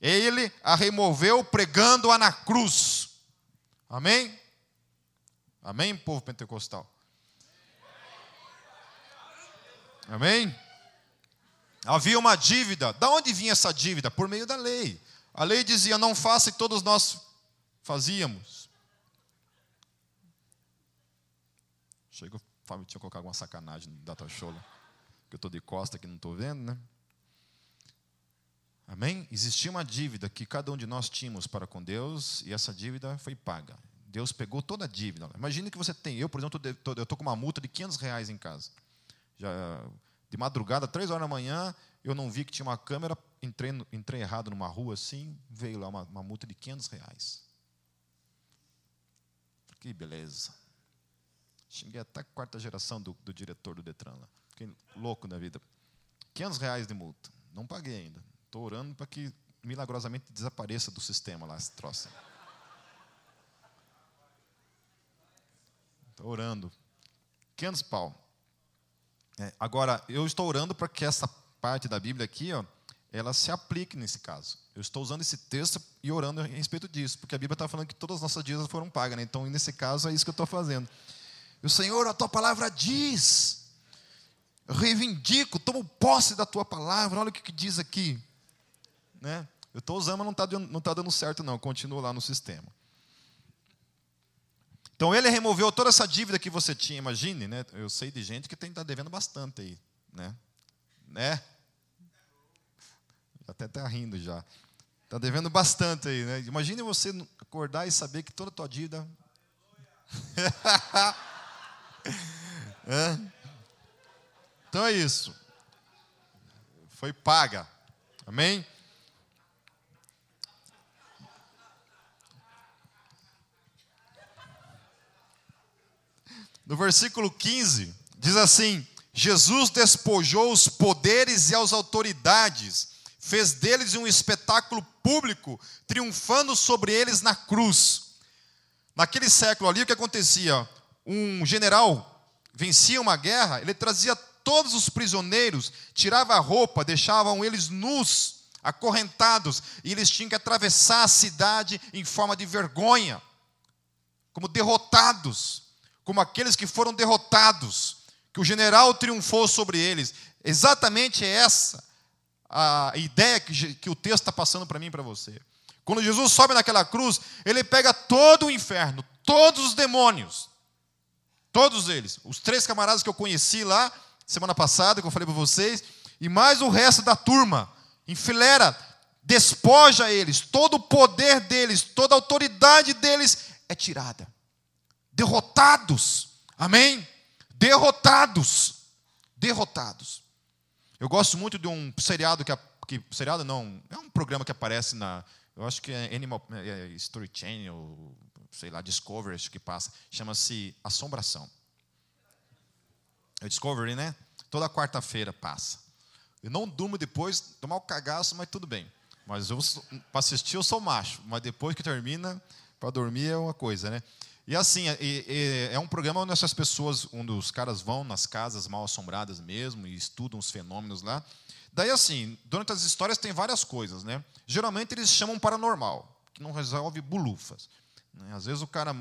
Ele a removeu pregando-a na cruz. Amém? Amém, povo pentecostal? Amém? Havia uma dívida. Da onde vinha essa dívida? Por meio da lei. A lei dizia: não faça e todos nós fazíamos. Chega Fábio tinha colocado alguma sacanagem no data show, que eu estou de costa aqui não estou vendo, né? Amém? Existia uma dívida que cada um de nós tínhamos para com Deus e essa dívida foi paga. Deus pegou toda a dívida. Imagine que você tem, eu, por exemplo, eu estou com uma multa de 500 reais em casa. Já, de madrugada, três horas da manhã, eu não vi que tinha uma câmera, entrei, entrei errado numa rua assim, veio lá uma, uma multa de 500 reais. Que beleza. Xinguei até a quarta geração do, do diretor do Detran lá. Fiquei louco da vida. 500 reais de multa. Não paguei ainda. Estou orando para que milagrosamente desapareça do sistema lá esse troço. Estou orando. 500 pau. É, agora, eu estou orando para que essa parte da Bíblia aqui, ó, ela se aplique nesse caso. Eu estou usando esse texto e orando a respeito disso, porque a Bíblia está falando que todas as nossas dívidas foram pagas. Né? Então, nesse caso, é isso que eu estou fazendo. E o Senhor, a tua palavra diz. Eu reivindico, tomo posse da tua palavra. Olha o que, que diz aqui. Né? Eu estou usando, mas não está não tá dando certo, não. Continua lá no sistema. Então ele removeu toda essa dívida que você tinha, imagine, né? Eu sei de gente que tem tá devendo bastante aí, né? Né? Até está rindo já. Está devendo bastante aí, né? Imagine você acordar e saber que toda a tua dívida. <laughs> <laughs> É? Então é isso. Foi paga. Amém? no versículo 15, diz assim: Jesus despojou os poderes e as autoridades, fez deles um espetáculo público, triunfando sobre eles na cruz. Naquele século ali, o que acontecia? Um general vencia uma guerra, ele trazia todos os prisioneiros, tirava a roupa, deixavam eles nus, acorrentados, e eles tinham que atravessar a cidade em forma de vergonha, como derrotados, como aqueles que foram derrotados que o general triunfou sobre eles. Exatamente essa a ideia que, que o texto está passando para mim e para você. Quando Jesus sobe naquela cruz, ele pega todo o inferno, todos os demônios, todos eles, os três camaradas que eu conheci lá semana passada, que eu falei para vocês, e mais o resto da turma, enfileira, despoja eles, todo o poder deles, toda a autoridade deles é tirada. Derrotados. Amém? derrotados. Derrotados. Eu gosto muito de um seriado que, que seriado não, é um programa que aparece na, eu acho que é Animal é, é Story Channel, sei lá, Discovery acho que passa, chama-se Assombração. É Discovery, né? Toda quarta-feira passa. Eu não durmo depois, tomar o cagaço, mas tudo bem. Mas eu para assistir eu sou macho, mas depois que termina, para dormir é uma coisa, né? E assim, é, é, é, um programa onde essas pessoas, onde os caras vão nas casas mal assombradas mesmo e estudam os fenômenos lá. Daí, assim, durante as histórias tem várias coisas, né? Geralmente eles chamam paranormal, que não resolve bulufas. Né? Às vezes o cara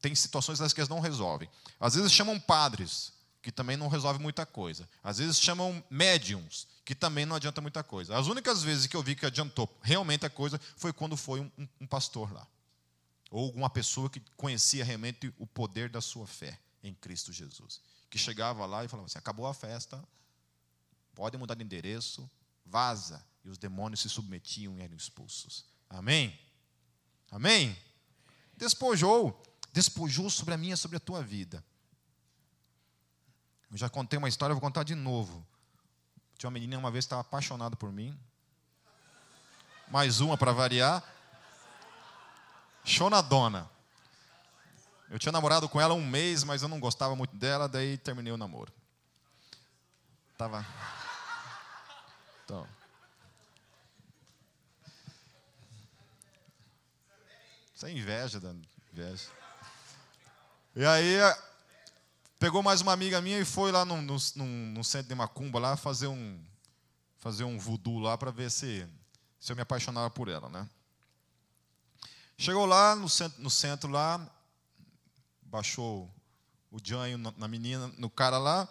tem situações que eles não resolvem. Às vezes chamam padres, que também não resolve muita coisa. Às vezes chamam médiums, que também não adianta muita coisa. As únicas vezes que eu vi que adiantou realmente a coisa foi quando foi um, um pastor lá ou alguma pessoa que conhecia realmente o poder da sua fé em Cristo Jesus. Que chegava lá e falava assim: acabou a festa, pode mudar de endereço, vaza. E os demônios se submetiam e eram expulsos. Amém? Amém? Despojou, despojou sobre a minha, sobre a tua vida. Eu já contei uma história, vou contar de novo. Tinha uma menina uma vez que estava apaixonada por mim. Mais uma para variar. Shonadona. Eu tinha namorado com ela um mês, mas eu não gostava muito dela, daí terminei o namoro. Tava. Então. Isso é inveja, da inveja. E aí, pegou mais uma amiga minha e foi lá no, no, no centro de Macumba lá fazer um, fazer um voodoo lá para ver se, se eu me apaixonava por ela, né? Chegou lá no centro, no centro lá, baixou o janho na menina, no cara lá,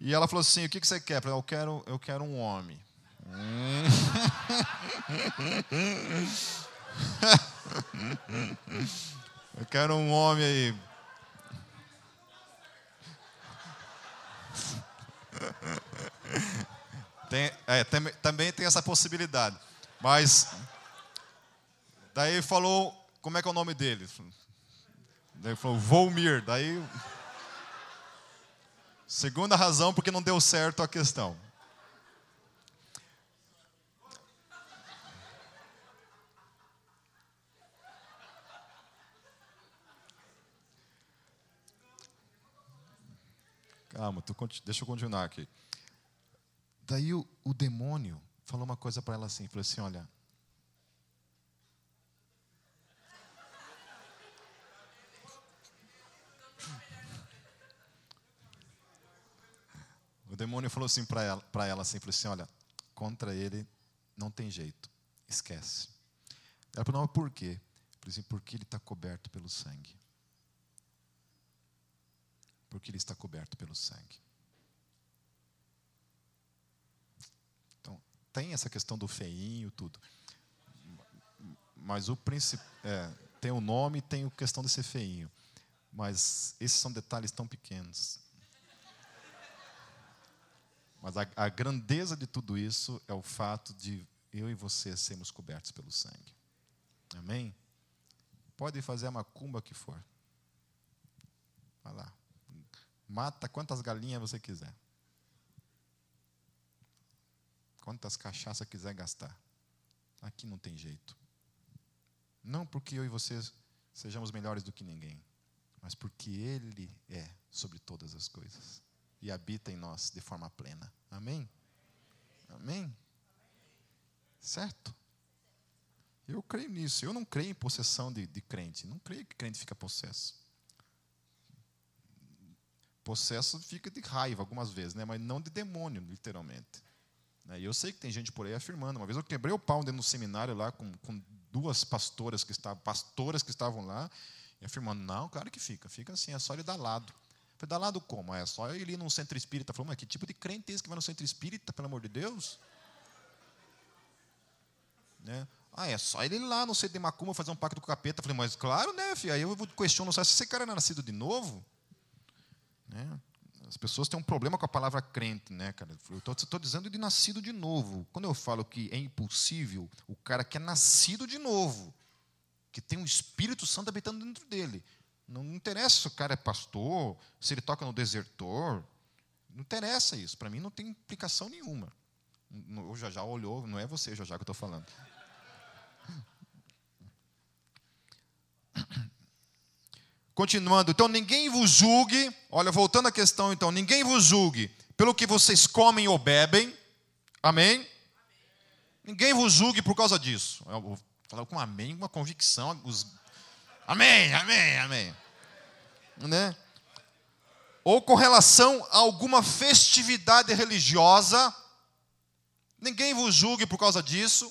e ela falou assim: "O que, que você quer?" Eu, falei, eu quero, eu quero um homem. <laughs> <laughs> <laughs> eu quero um homem aí. <laughs> Tem, é, tem, também tem essa possibilidade. Mas Daí falou, como é que é o nome dele? Daí falou, Volmir. Daí, segunda razão porque não deu certo a questão. Calma, tu, deixa eu continuar aqui. Daí o, o demônio falou uma coisa para ela assim, falou assim, olha, <laughs> O demônio falou assim para ela, para ela assim, falou assim, olha, contra ele não tem jeito, esquece. Ela falou, não, por quê? Falei assim, porque ele está coberto pelo sangue. Porque ele está coberto pelo sangue. Então, tem essa questão do feinho, tudo. Mas o principal. É, tem o nome tem a questão de ser feinho. Mas esses são detalhes tão pequenos. Mas a, a grandeza de tudo isso é o fato de eu e você sermos cobertos pelo sangue. Amém? Pode fazer a macumba que for. Vai lá. Mata quantas galinhas você quiser. Quantas cachaças quiser gastar. Aqui não tem jeito. Não porque eu e você sejamos melhores do que ninguém, mas porque Ele é sobre todas as coisas e habita em nós de forma plena. Amém? Amém? Certo? Eu creio nisso. Eu não creio em possessão de, de crente. Não creio que crente fica possesso. Possesso fica de raiva algumas vezes, né? mas não de demônio, literalmente. Né? E eu sei que tem gente por aí afirmando. Uma vez eu quebrei o pau dentro do seminário lá com, com duas pastoras que estavam, pastoras que estavam lá, e afirmando, não, claro que fica, fica assim, é só ele dar lado. Foi dar lado como? É só ele ir num centro espírita. Falou, mas que tipo de crente é esse que vai no centro espírita, pelo amor de Deus? Né? Ah, é só ele ir lá no centro de Macumba fazer um pacto com o capeta. Falei, mas claro, né, filho? Aí eu questiono, se esse cara é nascido de novo? Né? As pessoas têm um problema com a palavra crente, né, cara? Eu estou dizendo de nascido de novo. Quando eu falo que é impossível, o cara que é nascido de novo, que tem um Espírito Santo habitando dentro dele. Não interessa se o cara é pastor, se ele toca no desertor. Não interessa isso. Para mim não tem implicação nenhuma. O já já olhou, não é você, já já que eu estou falando. Continuando, então ninguém vos julgue, olha, voltando à questão então, ninguém vos julgue pelo que vocês comem ou bebem, amém? amém. Ninguém vos julgue por causa disso. Eu falar com amém, uma convicção. Os... Amém, amém, amém. Né? Ou com relação a alguma festividade religiosa, ninguém vos julgue por causa disso.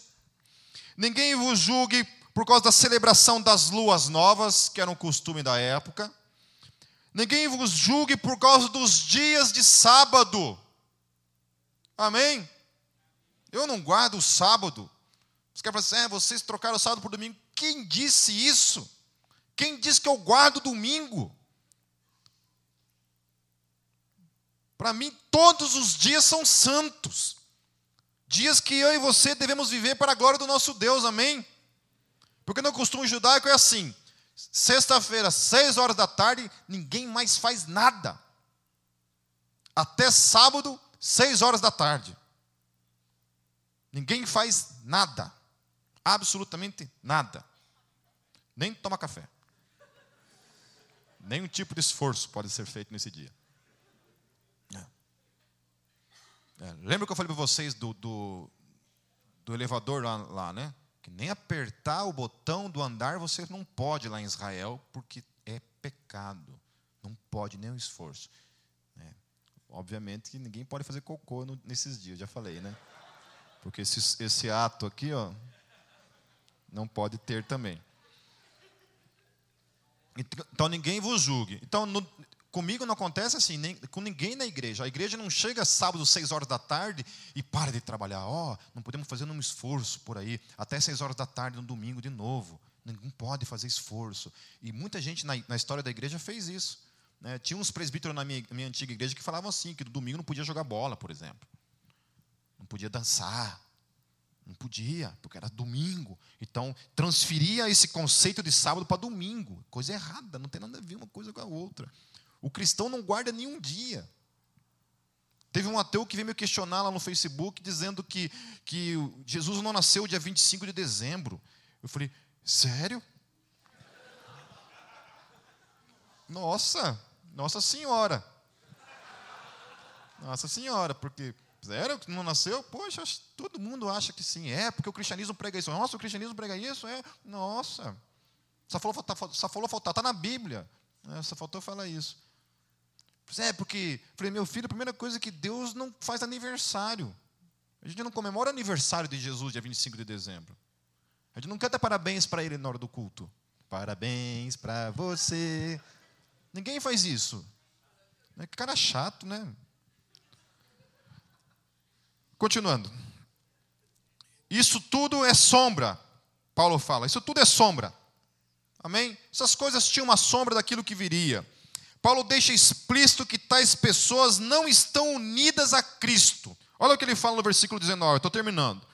Ninguém vos julgue por causa da celebração das luas novas, que era um costume da época. Ninguém vos julgue por causa dos dias de sábado. Amém? Eu não guardo o sábado. Os caras falam assim, é, vocês trocaram o sábado por domingo. Quem disse isso? Quem disse que eu guardo domingo? Para mim, todos os dias são santos. Dias que eu e você devemos viver para a glória do nosso Deus, amém? Porque no costume judaico é assim: sexta-feira, seis horas da tarde, ninguém mais faz nada. Até sábado, seis horas da tarde. Ninguém faz nada. Absolutamente nada. Nem toma café. Nenhum tipo de esforço pode ser feito nesse dia. É. É, lembra que eu falei para vocês do, do, do elevador lá, lá, né? Que nem apertar o botão do andar você não pode lá em Israel, porque é pecado. Não pode nem o esforço. É. Obviamente que ninguém pode fazer cocô no, nesses dias, já falei, né? Porque esse, esse ato aqui, ó, não pode ter também. Então ninguém vos julgue. Então, no, Comigo não acontece assim, nem, com ninguém na igreja. A igreja não chega sábado, seis horas da tarde, e para de trabalhar. Ó, oh, não podemos fazer um esforço por aí, até seis horas da tarde no domingo de novo. Ninguém pode fazer esforço. E muita gente na, na história da igreja fez isso. Né? Tinha uns presbíteros na minha, minha antiga igreja que falavam assim, que no domingo não podia jogar bola, por exemplo. Não podia dançar. Não podia, porque era domingo. Então, transferia esse conceito de sábado para domingo. Coisa errada, não tem nada a ver uma coisa com a outra. O cristão não guarda nenhum dia. Teve um ateu que veio me questionar lá no Facebook dizendo que, que Jesus não nasceu dia 25 de dezembro. Eu falei, sério? Nossa, Nossa Senhora. Nossa Senhora, porque sério que não nasceu? Poxa, todo mundo acha que sim. É, porque o cristianismo prega isso. Nossa, o cristianismo prega isso? É, nossa. Só falou, só falou faltar, está na Bíblia. É, só faltou falar isso. É, porque, falei, meu filho, a primeira coisa é que Deus não faz aniversário. A gente não comemora aniversário de Jesus, dia 25 de dezembro. A gente não canta parabéns para ele na hora do culto. Parabéns para você. Ninguém faz isso. É cara chato, né? Continuando. Isso tudo é sombra. Paulo fala, isso tudo é sombra. Amém? Essas coisas tinham uma sombra daquilo que viria. Paulo deixa explícito que tais pessoas não estão unidas a Cristo. Olha o que ele fala no versículo 19, estou terminando.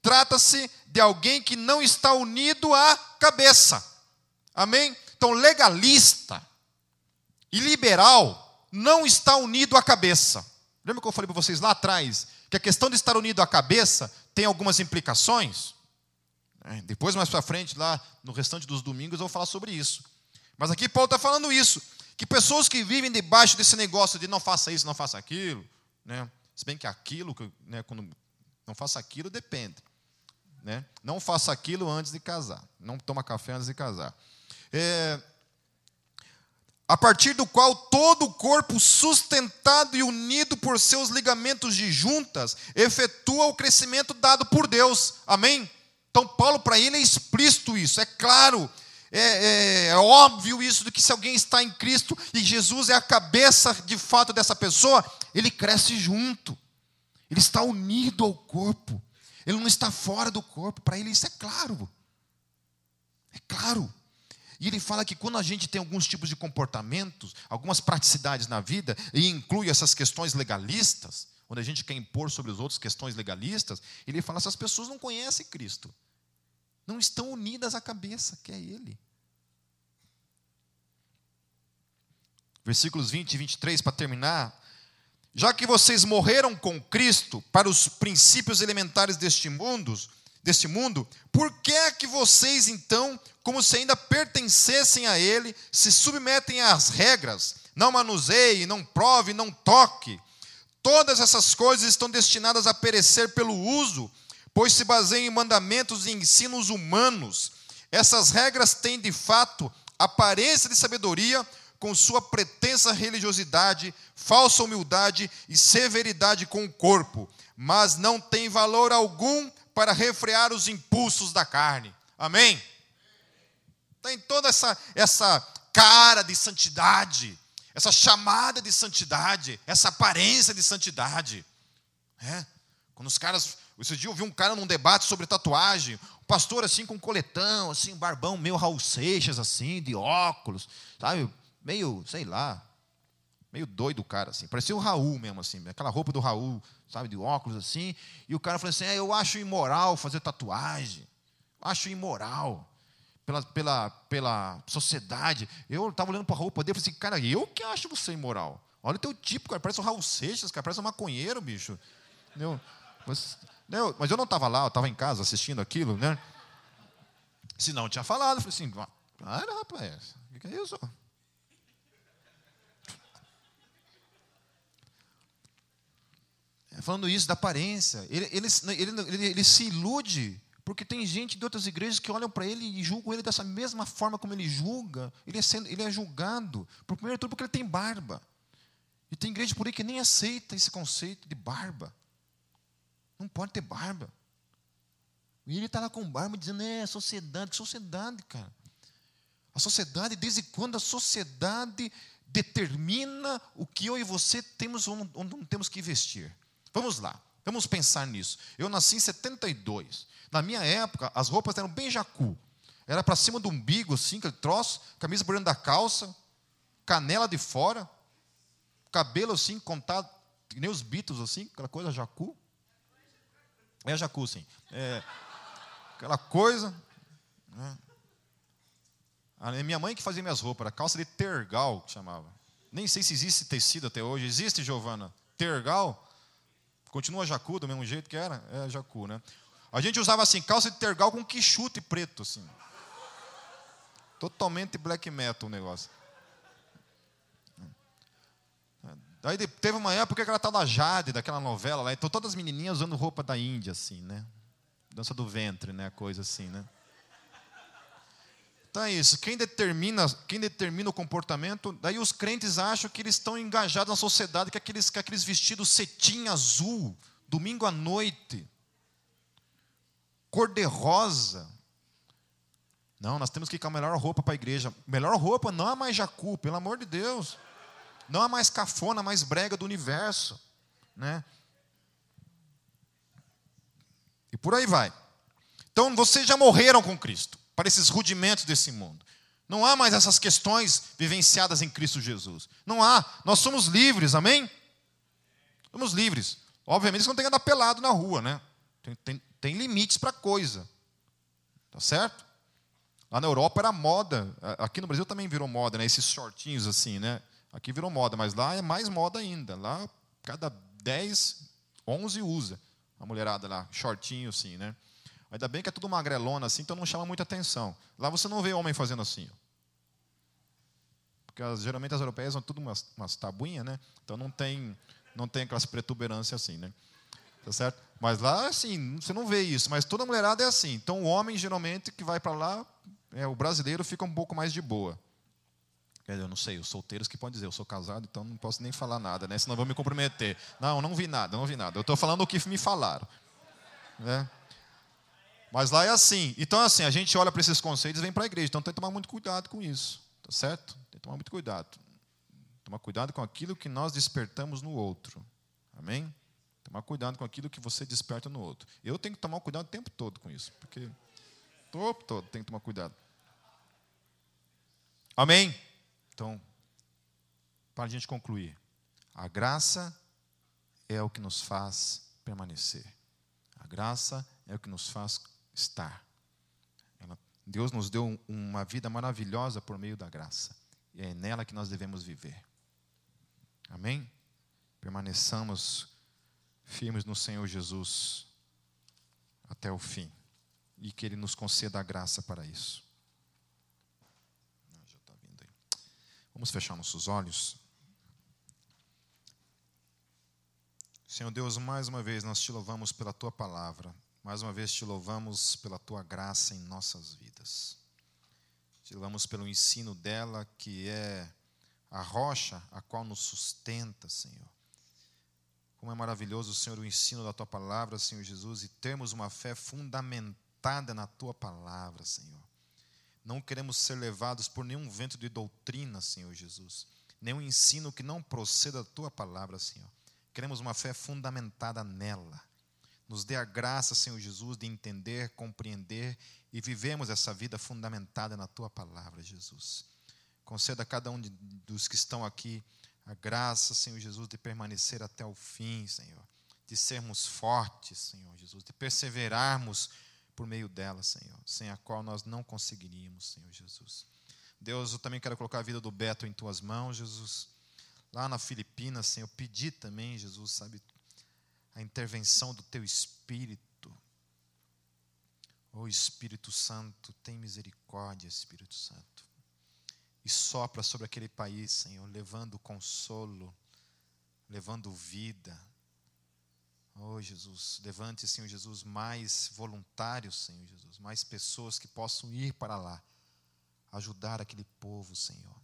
Trata-se de alguém que não está unido à cabeça. Amém? Então, legalista e liberal não está unido à cabeça. Lembra que eu falei para vocês lá atrás que a questão de estar unido à cabeça tem algumas implicações? É, depois, mais para frente, lá no restante dos domingos, eu vou falar sobre isso. Mas aqui Paulo está falando isso, que pessoas que vivem debaixo desse negócio de não faça isso, não faça aquilo, né? se bem que aquilo, né, quando não faça aquilo, depende. Né? Não faça aquilo antes de casar. Não toma café antes de casar. É, a partir do qual todo o corpo, sustentado e unido por seus ligamentos de juntas, efetua o crescimento dado por Deus. Amém? Então, Paulo, para ele, é explícito isso, é claro é, é, é, óbvio isso de que se alguém está em Cristo e Jesus é a cabeça de fato dessa pessoa, ele cresce junto, ele está unido ao corpo, ele não está fora do corpo, para ele isso é claro, é claro. E ele fala que quando a gente tem alguns tipos de comportamentos, algumas praticidades na vida, e inclui essas questões legalistas, onde a gente quer impor sobre os outros questões legalistas, ele fala: essas pessoas não conhecem Cristo não estão unidas à cabeça, que é Ele. Versículos 20 e 23, para terminar. Já que vocês morreram com Cristo para os princípios elementares deste mundo, deste mundo, por que é que vocês então, como se ainda pertencessem a Ele, se submetem às regras? Não manuseie, não prove, não toque. Todas essas coisas estão destinadas a perecer pelo uso, pois se baseiam em mandamentos e ensinos humanos. Essas regras têm, de fato, aparência de sabedoria, com sua pretensa religiosidade, falsa humildade e severidade com o corpo, mas não tem valor algum para refrear os impulsos da carne. Amém? Tem toda essa, essa cara de santidade, essa chamada de santidade, essa aparência de santidade. É? Quando os caras esse dia eu vi um cara num debate sobre tatuagem, um pastor assim com coletão, assim, barbão meio Raul Seixas, assim, de óculos, sabe? Meio, sei lá, meio doido o cara, assim. Parecia o Raul mesmo, assim, aquela roupa do Raul, sabe, de óculos, assim. E o cara falou assim: é, eu acho imoral fazer tatuagem. Acho imoral. Pela, pela, pela sociedade. Eu estava olhando para a roupa dele e falei assim, cara, eu que acho você imoral. Olha o teu tipo, cara, parece o Raul Seixas, cara, parece um maconheiro, bicho. Entendeu? Eu, mas eu não estava lá, eu estava em casa assistindo aquilo, né? Se não tinha falado, eu falei assim, para, rapaz, o que é isso? Falando isso da aparência, ele, ele, ele, ele, ele se ilude porque tem gente de outras igrejas que olham para ele e julgam ele dessa mesma forma como ele julga. Ele é, sendo, ele é julgado, por primeiro tudo, porque ele tem barba. E tem igreja por aí que nem aceita esse conceito de barba. Não pode ter barba. E ele está lá com barba dizendo, é, sociedade. Que sociedade, cara? A sociedade, desde quando a sociedade determina o que eu e você temos ou não, temos que vestir? Vamos lá, vamos pensar nisso. Eu nasci em 72. Na minha época, as roupas eram bem jacu. Era para cima do umbigo, assim, aquele troço, camisa por dentro da calça, canela de fora, cabelo assim, contado, que nem os Beatles, assim, aquela coisa jacu. É jacuzzi. É, aquela coisa. Né? A minha mãe que fazia minhas roupas, era calça de tergal, que chamava. Nem sei se existe tecido até hoje. Existe, Giovana? Tergal? Continua jacu do mesmo jeito que era? É jacu, né? A gente usava assim, calça de tergal com quichute preto, assim. Totalmente black metal o negócio. Aí teve uma época que ela estava da Jade, daquela novela lá, então todas as menininhas usando roupa da Índia, assim, né? Dança do ventre, né? Coisa assim, né? Então é isso. Quem determina, quem determina o comportamento, daí os crentes acham que eles estão engajados na sociedade com aqueles, com aqueles vestidos cetim azul, domingo à noite, cor de rosa. Não, nós temos que ir com a melhor roupa para a igreja. Melhor roupa não é mais jacu, pelo amor de Deus não a mais cafona, a mais brega do universo. Né? E por aí vai. Então vocês já morreram com Cristo, para esses rudimentos desse mundo. Não há mais essas questões vivenciadas em Cristo Jesus. Não há. Nós somos livres, amém? Somos livres. Obviamente, você não tem que andar pelado na rua, né? Tem, tem, tem limites para coisa. Tá certo? Lá na Europa era moda. Aqui no Brasil também virou moda, né? Esses shortinhos assim, né? Aqui virou moda, mas lá é mais moda ainda. Lá, cada 10, 11 usa. A mulherada lá, shortinho assim, né? Ainda bem que é tudo magrelona assim, então não chama muita atenção. Lá você não vê homem fazendo assim. Porque as, geralmente as europeias são tudo umas, umas tabuinhas, né? Então não tem, não tem aquelas protuberâncias assim, né? Tá certo? Mas lá, assim, você não vê isso. Mas toda mulherada é assim. Então o homem, geralmente, que vai para lá, é, o brasileiro fica um pouco mais de boa. Eu não sei, os solteiros que podem dizer, eu sou casado, então não posso nem falar nada, né? Senão vou me comprometer. Não, não vi nada, não vi nada. Eu estou falando o que me falaram. Né? Mas lá é assim. Então, assim, a gente olha para esses conceitos e vem para a igreja. Então tem que tomar muito cuidado com isso. Tá certo? Tem que tomar muito cuidado. Tomar cuidado com aquilo que nós despertamos no outro. Amém? Tomar cuidado com aquilo que você desperta no outro. Eu tenho que tomar cuidado o tempo todo com isso. Porque o tempo todo tem que tomar cuidado. Amém? Então, para a gente concluir. A graça é o que nos faz permanecer. A graça é o que nos faz estar. Deus nos deu uma vida maravilhosa por meio da graça. E é nela que nós devemos viver. Amém? Permaneçamos firmes no Senhor Jesus até o fim. E que Ele nos conceda a graça para isso. Já está vindo aí. Vamos fechar nossos olhos. Senhor Deus, mais uma vez nós te louvamos pela tua palavra. Mais uma vez te louvamos pela tua graça em nossas vidas. Te louvamos pelo ensino dela, que é a rocha a qual nos sustenta, Senhor. Como é maravilhoso, Senhor, o ensino da tua palavra, Senhor Jesus, e termos uma fé fundamentada na tua palavra, Senhor. Não queremos ser levados por nenhum vento de doutrina, Senhor Jesus, nenhum ensino que não proceda da tua palavra, Senhor. Queremos uma fé fundamentada nela. Nos dê a graça, Senhor Jesus, de entender, compreender e vivemos essa vida fundamentada na tua palavra, Jesus. Conceda a cada um de, dos que estão aqui a graça, Senhor Jesus, de permanecer até o fim, Senhor. De sermos fortes, Senhor Jesus, de perseverarmos por meio dela, Senhor, sem a qual nós não conseguiríamos, Senhor Jesus. Deus, eu também quero colocar a vida do Beto em tuas mãos, Jesus. Lá na Filipinas, Senhor, pedi também, Jesus, sabe, a intervenção do teu Espírito. Oh Espírito Santo, tem misericórdia, Espírito Santo. E sopra sobre aquele país, Senhor, levando consolo, levando vida. Oh Jesus, levante, Senhor Jesus, mais voluntários, Senhor Jesus, mais pessoas que possam ir para lá, ajudar aquele povo, Senhor.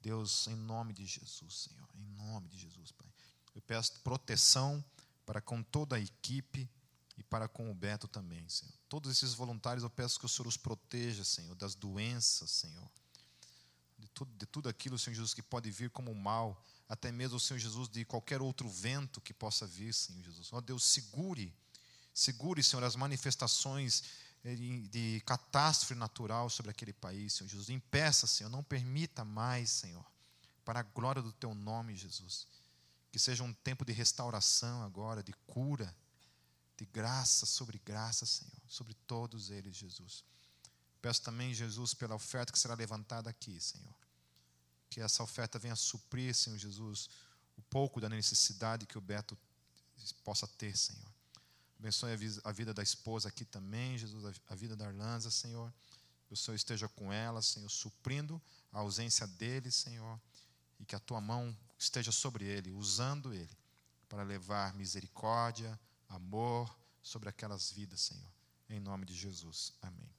Deus, em nome de Jesus, Senhor, em nome de Jesus, Pai. Eu peço proteção para com toda a equipe e para com o Beto também, Senhor. Todos esses voluntários eu peço que o Senhor os proteja, Senhor, das doenças, Senhor. De tudo, de tudo aquilo, Senhor Jesus, que pode vir como mal, até mesmo, Senhor Jesus, de qualquer outro vento que possa vir, Senhor Jesus. Ó Deus, segure, segure, Senhor, as manifestações eh, de catástrofe natural sobre aquele país, Senhor Jesus. Impeça, Senhor, não permita mais, Senhor, para a glória do Teu nome, Jesus que seja um tempo de restauração agora, de cura, de graça sobre graça, Senhor, sobre todos eles, Jesus. Peço também, Jesus, pela oferta que será levantada aqui, Senhor. Que essa oferta venha suprir, Senhor Jesus, o pouco da necessidade que o Beto possa ter, Senhor. Abençoe a vida da esposa aqui também, Jesus, a vida da Arlanza, Senhor. Que o Senhor esteja com ela, Senhor, suprindo a ausência dele, Senhor. E que a tua mão esteja sobre ele, usando ele para levar misericórdia, amor sobre aquelas vidas, Senhor. Em nome de Jesus. Amém.